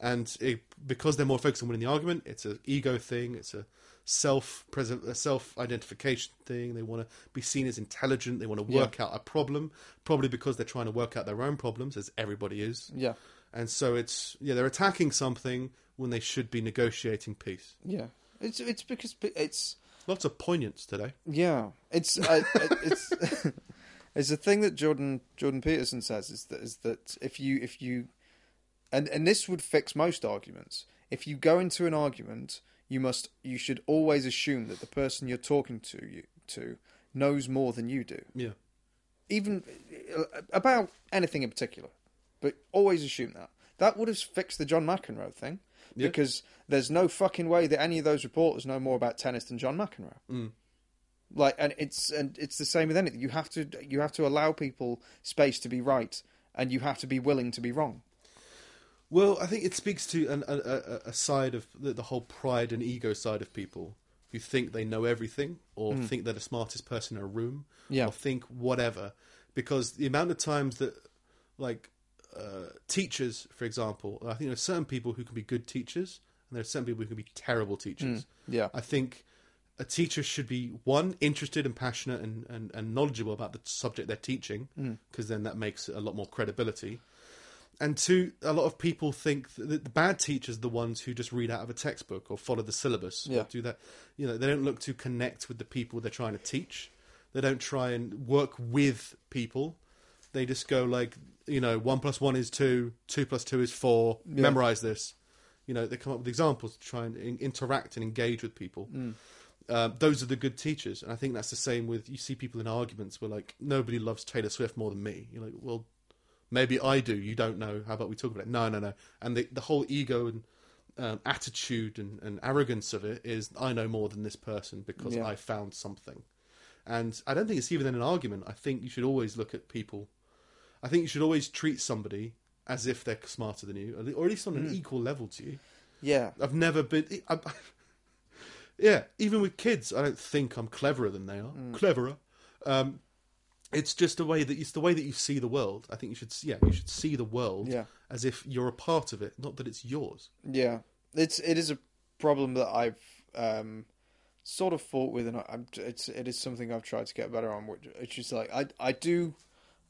And it, because they're more focused on winning the argument, it's an ego thing. It's a self present, a self identification thing. They want to be seen as intelligent. They want to Yeah. work out a problem, probably because they're trying to work out their own problems, as everybody is. Yeah. And so it's yeah, they're attacking something when they should be negotiating peace. Yeah. It's it's because it's Lots of poignance today. yeah. It's I, it's *laughs* it's a thing that Jordan Jordan Peterson says is that is that if you if you and and this would fix most arguments. If you go into an argument, you must you should always assume that the person you're talking to you to knows more than you do. Yeah. even about anything in particular, but always assume that. That would have fixed the John McEnroe thing Yeah. because there's no fucking way that any of those reporters know more about tennis than John McEnroe. Mm. Like, and it's and it's the same with anything. You have to you have to allow people space to be right, and you have to be willing to be wrong. Well, I think it speaks to an, a, a, side of the, the whole pride and ego side of people who think they know everything or think they're the smartest person in a room Yeah. or think whatever. Because the amount of times that, like, uh, teachers, for example, I think there are certain people who can be good teachers and there are certain people who can be terrible teachers. Yeah, I think a teacher should be one interested and passionate and, and, and knowledgeable about the subject they're teaching because then that makes a lot more credibility. And two, a lot of people think that the bad teachers are the ones who just read out of a textbook or follow the syllabus Yeah. or do that. You know, they don't look to connect with the people they're trying to teach. They don't try and work with people. They just go like, you know, one plus one is two, two plus two is four. Yeah. Memorize this. You know, they come up with examples to try and in- interact and engage with people. Uh, those are the good teachers, and I think that's the same with you see people in arguments where like nobody loves Taylor Swift more than me. You're like, well, maybe I do. You don't know. How about we talk about it? No, no, no. And the the whole ego and um, attitude and, and arrogance of it is I know more than this person because Yeah. I found something. And I don't think it's even in an argument. I think you should always look at people. I think you should always treat somebody as if they're smarter than you, or at least on an equal level to you. yeah, I've never been. I, *laughs* yeah, even with kids, I don't think I'm cleverer than they are. Cleverer. Um, it's just the way that it's the way that you see the world. I think you should. Yeah, you should see the world Yeah. as if you're a part of it, not that it's yours. yeah. It's it is a problem that I've um, sort of fought with, and I- I'm, it's it is something I've tried to get better on. Which it's just like I I do,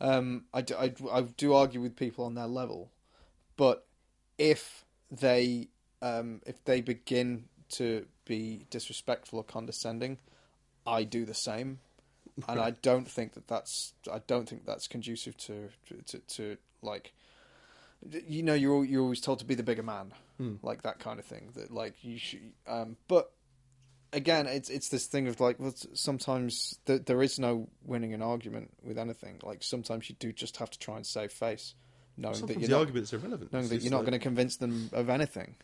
um, I do, I, I do argue with people on their level, but if they um, if they begin to be disrespectful or condescending, I do the same, and I don't think that that's I don't think that's conducive to to, to like you know you're you're always told to be the bigger man, like that kind of thing. That like you should, um, but again, it's it's this thing of like well, sometimes th- there is no winning an argument with anything. Like sometimes you do just have to try and save face, knowing that Sometimes you're the not, argument's irrelevant. knowing It's that you're not like- going to convince them of anything.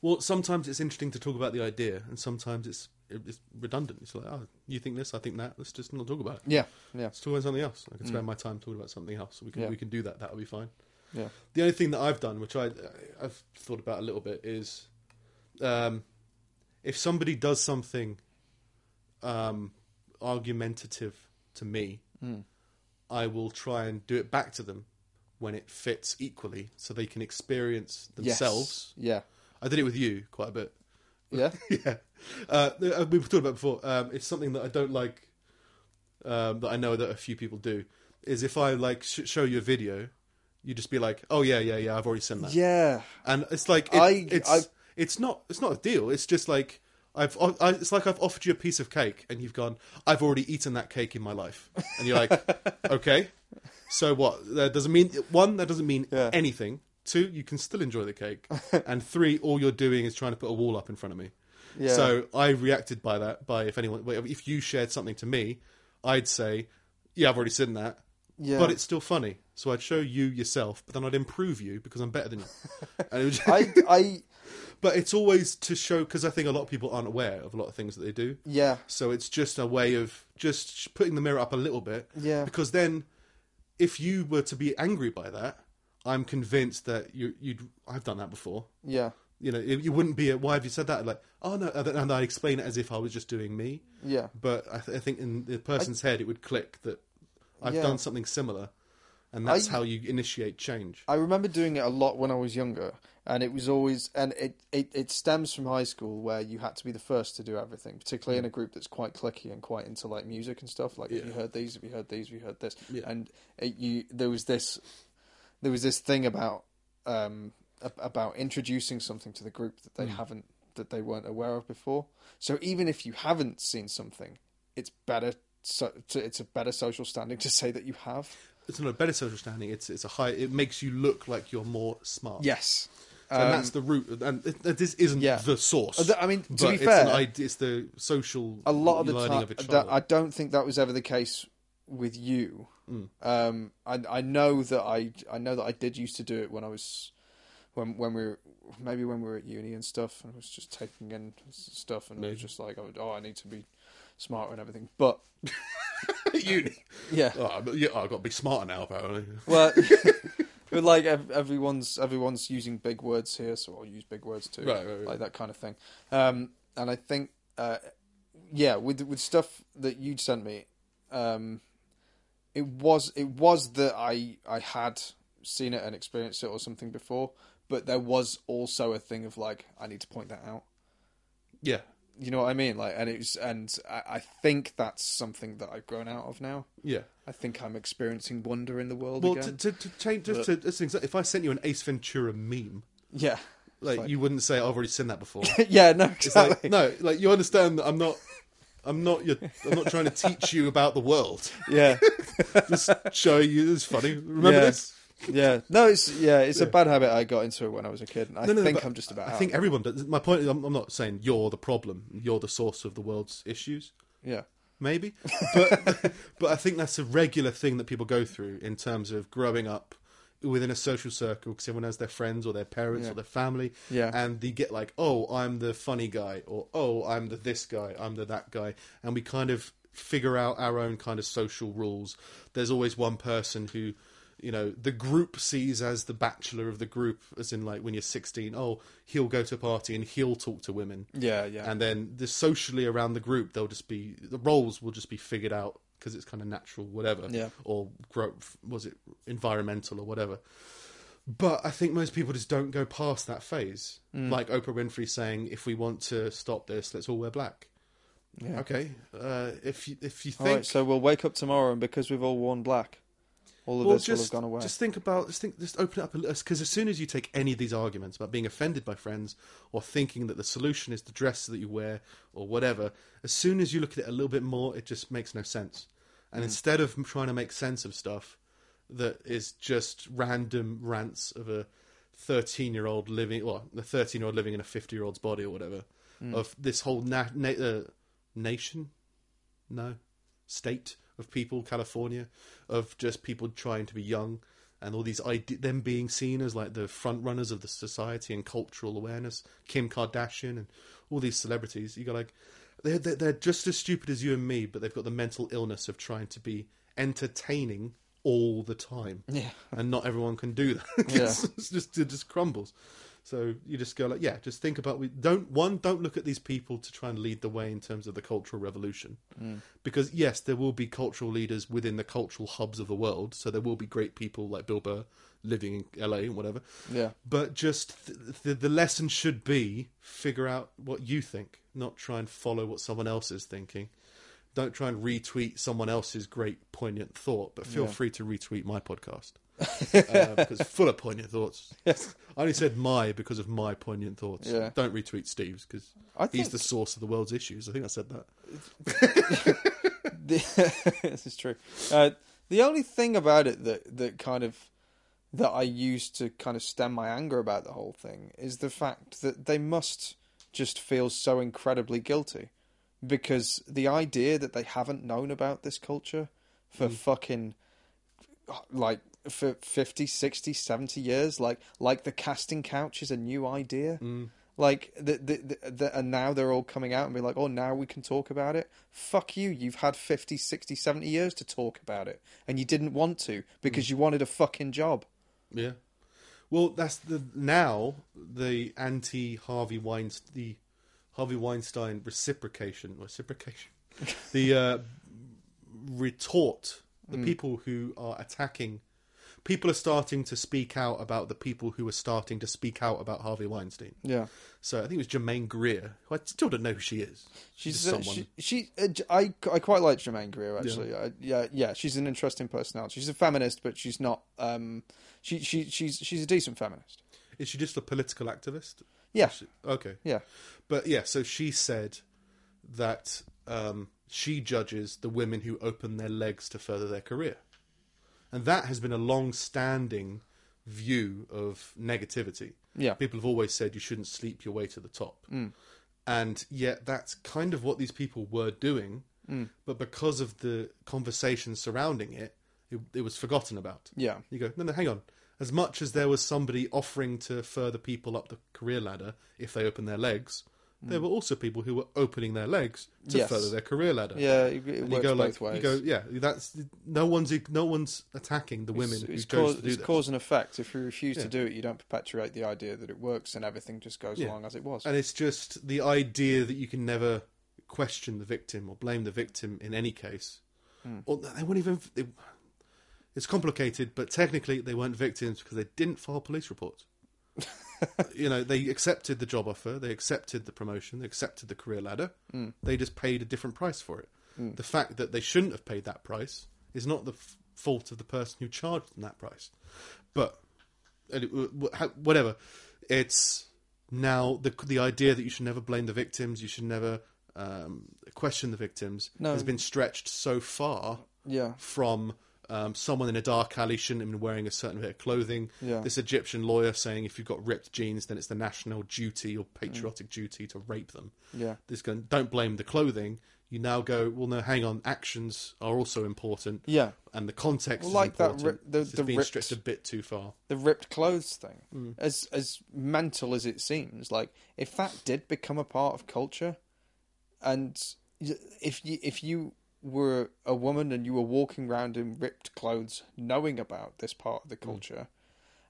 Well, sometimes it's interesting to talk about the idea, and sometimes it's it's redundant. It's like, oh, you think this, I think that. Let's just not talk about it. Yeah, yeah, Let's talk about something else. I can spend my time talking about something else. We can Yeah. we can do that. That'll be fine. yeah, The only thing that I've done, which I I've thought about a little bit, is um, if somebody does something um, argumentative to me, I will try and do it back to them when it fits equally, so they can experience Yes. themselves. yeah, I did it with you quite a bit. *laughs* yeah, *laughs* yeah, uh, we've talked about it before. Um, it's something that I don't like. Um, that I know that a few people do is if I like sh- show you a video, you just be like, "Oh yeah, yeah, yeah, I've already seen that," yeah. and it's like it, I- it's I- it's not it's not a deal. It's just like I've I, it's like I've offered you a piece of cake and you've gone, "I've already eaten that cake in my life," and you're like, *laughs* "Okay, so what? That doesn't mean one. That doesn't mean Yeah. anything." Two, you can still enjoy the cake, *laughs* and three, all you're doing is trying to put a wall up in front of me. Yeah. So I reacted by that. By if anyone, if you shared something to me, I'd say, "Yeah, I've already seen that," yeah. but it's still funny. So I'd show you yourself, but then I'd improve you because I'm better than you. and it was I, I, but it's always to show because I think a lot of people aren't aware of a lot of things that they do. yeah, So it's just a way of just putting the mirror up a little bit. Yeah. Because then, if you were to be angry by that, I'm convinced that you, you'd. I've done that before. yeah, You know, you you wouldn't be. A, Why have you said that? Like, oh no, and I explain it as if I was just doing me. yeah. But I, th- I think in the person's head, it would click that I've Yeah. done something similar, and that's I- how you initiate change. I remember doing it a lot when I was younger, and it was always and it, it, it stems from high school where you had to be the first to do everything, particularly in a group that's quite clicky and quite into like music and stuff. Like, have you heard these? Have you heard these? Have you heard this? Yeah. And it, you there was this there was this thing about um about introducing something to the group that they haven't that they weren't aware of before. So even if you haven't seen something, it's better. So, it's a better social standing to say that you have. It's not a better social standing. It's it's a high. It makes you look like you're more smart. Yes, and Um, that's the root. And it, it- this isn't yeah. the source. I mean, to be it's fair, an idea, it's the social a lot of the learning time of a that. I don't think that was ever the case with you. Mm. Um, I I know that I I know that I did used to do it when I was when when we were maybe when we were at uni and stuff, and I was just taking in stuff, and it Maybe. was just like, oh, I need to be smarter and everything. But *laughs* uni. yeah, Oh, but yeah, I've got to be smarter now, apparently. well, *laughs* *laughs* but like ev- everyone's everyone's using big words here, so I'll use big words too, Right, right, right. like that kind of thing. Um, and I think, uh, yeah, with with stuff that you'd sent me, um, it was it was that I I had seen it and experienced it or something before, but there was also a thing of like I need to point that out. Yeah, You know what I mean? Like, and it was, and I, I think that's something that I've grown out of now. yeah. I think I'm experiencing wonder in the world Well, to, again. to, to change, just to, just an exa- if I sent you an Ace Ventura meme, yeah, like, like- you wouldn't say oh, I've already seen that before. *laughs* yeah, no, It's exactly. like no, like you understand that I'm not. I'm not your, I'm not trying to teach you about the world. yeah, *laughs* Just show you it's funny. Remember Yeah. this? Yeah. No, it's yeah, it's a bad habit I got into when I was a kid. And I No, no, think I'm just about. I out think everyone does. My point is, I'm, I'm not saying you're the problem. You're the source of the world's issues. yeah, maybe. *laughs* But *laughs* but I think that's a regular thing that people go through in terms of growing up within a social circle because everyone has their friends or their parents Yeah. or their family, Yeah. and they get like, oh, I'm the funny guy, or oh, I'm the this guy, I'm the that guy, and we kind of figure out our own kind of social rules. There's always one person who. You know, the group sees as the bachelor of the group, as in like when you're 16, oh, he'll go to a party and he'll talk to women yeah, yeah, and then the socially around the group they'll just be the roles will just be figured out because it's kind of natural whatever Yeah. or growth was it environmental or whatever but i think most people just don't go past that phase Mm. like oprah winfrey saying if we want to stop this let's all wear black yeah. okay uh, if you if you think right, so we'll wake up tomorrow, and because we've all worn black, all of well, this will have just, gone away. just think about just think just open it up a little because as soon as you take any of these arguments about being offended by friends or thinking that the solution is the dress that you wear or whatever as soon as you look at it a little bit more it just makes no sense Mm. and instead of trying to make sense of stuff that is just random rants of a 13 year old living well the 13 year old living in a 50 year old's body or whatever Mm. of this whole na- na- uh, nation no state of people, California, of just people trying to be young and all these ide- them being seen as like the front runners of the society and cultural awareness. Kim Kardashian and all these celebrities. You got like they're, they're they're just as stupid as you and me, but they've got the mental illness of trying to be entertaining all the time, yeah, and not everyone can do that. *laughs* Yeah. it's just it just crumbles. So you just go like, yeah, just think about we don't one don't look at these people to try and lead the way in terms of the cultural revolution, mm. because yes, there will be cultural leaders within the cultural hubs of the world. So there will be great people like Bill Burr living in LA and whatever. yeah, But just th- the the lesson should be figure out what you think, not try and follow what someone else is thinking. Don't try and retweet someone else's great poignant thought, but feel Yeah. free to retweet my podcast because it's full of poignant thoughts. yes. I only said my because of my poignant thoughts. Yeah. Don't retweet Steve's because I he's think the source of the world's issues. I think I said that. the, *laughs* this is true. Uh, the only thing about it that that kind of that I use to kind of stem my anger about the whole thing is the fact that they must just feel so incredibly guilty because the idea that they haven't known about this culture for fucking like for 50 60 70 years like like the casting couch is a new idea. Mm. Like the, the, the, the and now they're all coming out and be like oh now we can talk about it. Fuck you you've had 50 60 70 years to talk about it and you didn't want to because mm. you wanted a fucking job. Yeah. Well, that's the now the anti Harvey Weinstein the Harvey Weinstein reciprocation reciprocation *laughs* the uh, retort the mm. people who are attacking people are starting to speak out about the people who are starting to speak out about Harvey Weinstein. yeah So I think it was Germaine Greer, who I still don't know who she is. She's uh, someone. she, she uh, I, I quite like Germaine Greer actually. I, yeah, yeah, she's an interesting personality. She's a feminist, but she's not. Um, she, she, she's, she's a decent feminist. Is she just a political activist? Yeah, She- okay. yeah, But yeah, so she said that um, she judges the women who open their legs to further their career. And that has been a long standing view of negativity. yeah, People have always said you shouldn't sleep your way to the top. Mm. And yet that's kind of what these people were doing. Mm. But because of the conversation surrounding it, it, it was forgotten about. yeah, You go, no, no, hang on. As much as there was somebody offering to further people up the career ladder if they open their legs, there were also people who were opening their legs to Mm. Yes. further their career ladder. yeah. It, it And works you go both like, ways. you go, yeah, that's no one's no one's attacking the women it's, who it's, chose cause, to do it's cause and effect. If you refuse Yeah. to do it, you don't perpetuate the idea that it works, and everything just goes Yeah. along as it was. And it's just the idea that you can never question the victim or blame the victim in any case. Hmm. Or they wouldn't even. They, it's complicated, but technically they weren't victims because they didn't file police reports. *laughs* you know, they accepted the job offer, they accepted the promotion, they accepted the career ladder. Hmm. They just paid a different price for it. The fact that they shouldn't have paid that price is not the f- fault of the person who charged them that price. But it- whatever, it's now the the idea that you should never blame the victims, you should never um, question the victims, No. has been stretched so far yeah, from um, someone in a dark alley shouldn't have been wearing a certain bit of clothing. Yeah. This Egyptian lawyer saying if you've got ripped jeans, then it's the national duty or patriotic duty to rape them. yeah, This going, don't blame the clothing. You now go, well, no, hang on. Actions are also important, yeah. and the context Well, is like that important. the- the being ripped- stretched a bit too far. the ripped clothes thing, Mm. as as mental as it seems, like if that did become a part of culture, and if you if you were a woman and you were walking around in ripped clothes, knowing about this part of the culture,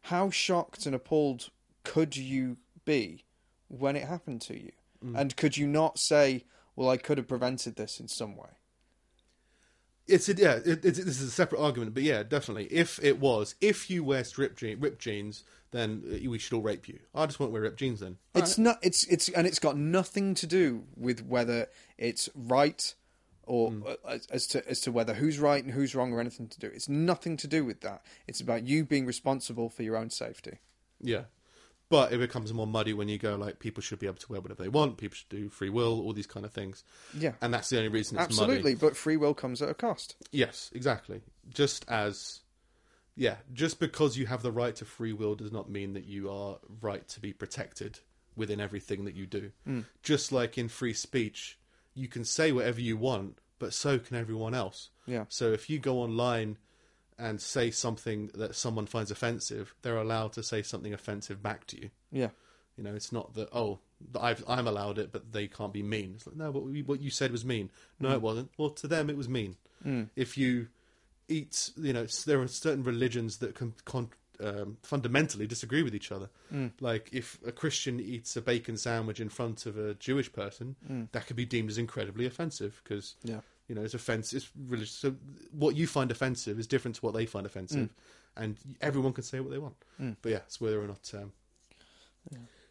how shocked and appalled could you be when it happened to you? And could you not say, "Well, I could have prevented this in some way"? It's a, yeah. It, it's this is a separate argument, but yeah, definitely. If it was, if you wear ripped, je- ripped jeans, then uh, we should all rape you. I just won't wear ripped jeans then. It's not. It's it's and it's got nothing to do with whether it's right or uh, as, as to as to whether who's right and who's wrong or anything to do. It's nothing to do with that. It's about you being responsible for your own safety. Yeah. But it becomes more muddy when you go like people should be able to wear whatever they want, people should do free will, all these kind of things. Yeah, And that's the only reason it's absolutely. muddy. But free will comes at a cost. Yes, exactly. Just as yeah, just because you have the right to free will does not mean that you are right to be protected within everything that you do. Just like in free speech, you can say whatever you want, but so can everyone else. Yeah, So if you go online and say something that someone finds offensive, they're allowed to say something offensive back to you. yeah, You know, it's not that oh, I've, I'm allowed it, but they can't be mean. It's like no, but we, what you said was mean. No, mm. it wasn't. Well, to them, it was mean. Mm. If you eat, you know, there are certain religions that can con- um, fundamentally disagree with each other. Mm. Like if a Christian eats a bacon sandwich in front of a Jewish person, that could be deemed as incredibly offensive because yeah, you know, it's offensive. It's religious. So what you find offensive is different to what they find offensive, and everyone can say what they want. But yeah, it's whether or not um,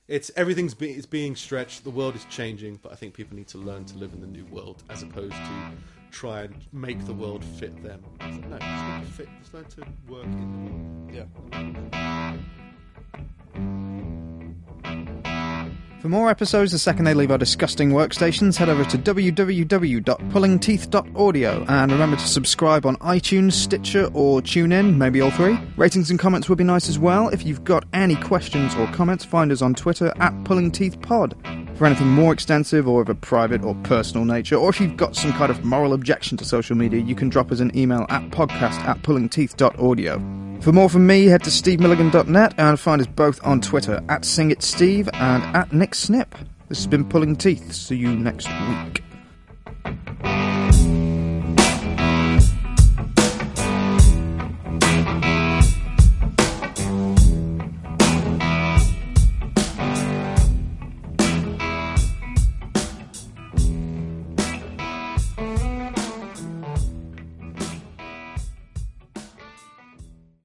it's everything's be, it's being stretched. The world is changing, but I think people need to learn to live in the new world as opposed to try and make the world fit them. It's like, no, just learn to fit. Just learn to work in. yeah. For more episodes the second they leave our disgusting workstations, head over to www.pullingteeth.audio and remember to subscribe on iTunes, Stitcher, or TuneIn, maybe all three. Ratings and comments would be nice as well. If you've got any questions or comments, find us on Twitter at pullingteethpod. For anything more extensive or of a private or personal nature, or if you've got some kind of moral objection to social media, you can drop us an email at podcast at pullingteeth.audio. For more from me, head to stevemilligan.net and find us both on Twitter at SingItSteve and at Nick Snip. This has been Pulling Teeth. See you next week.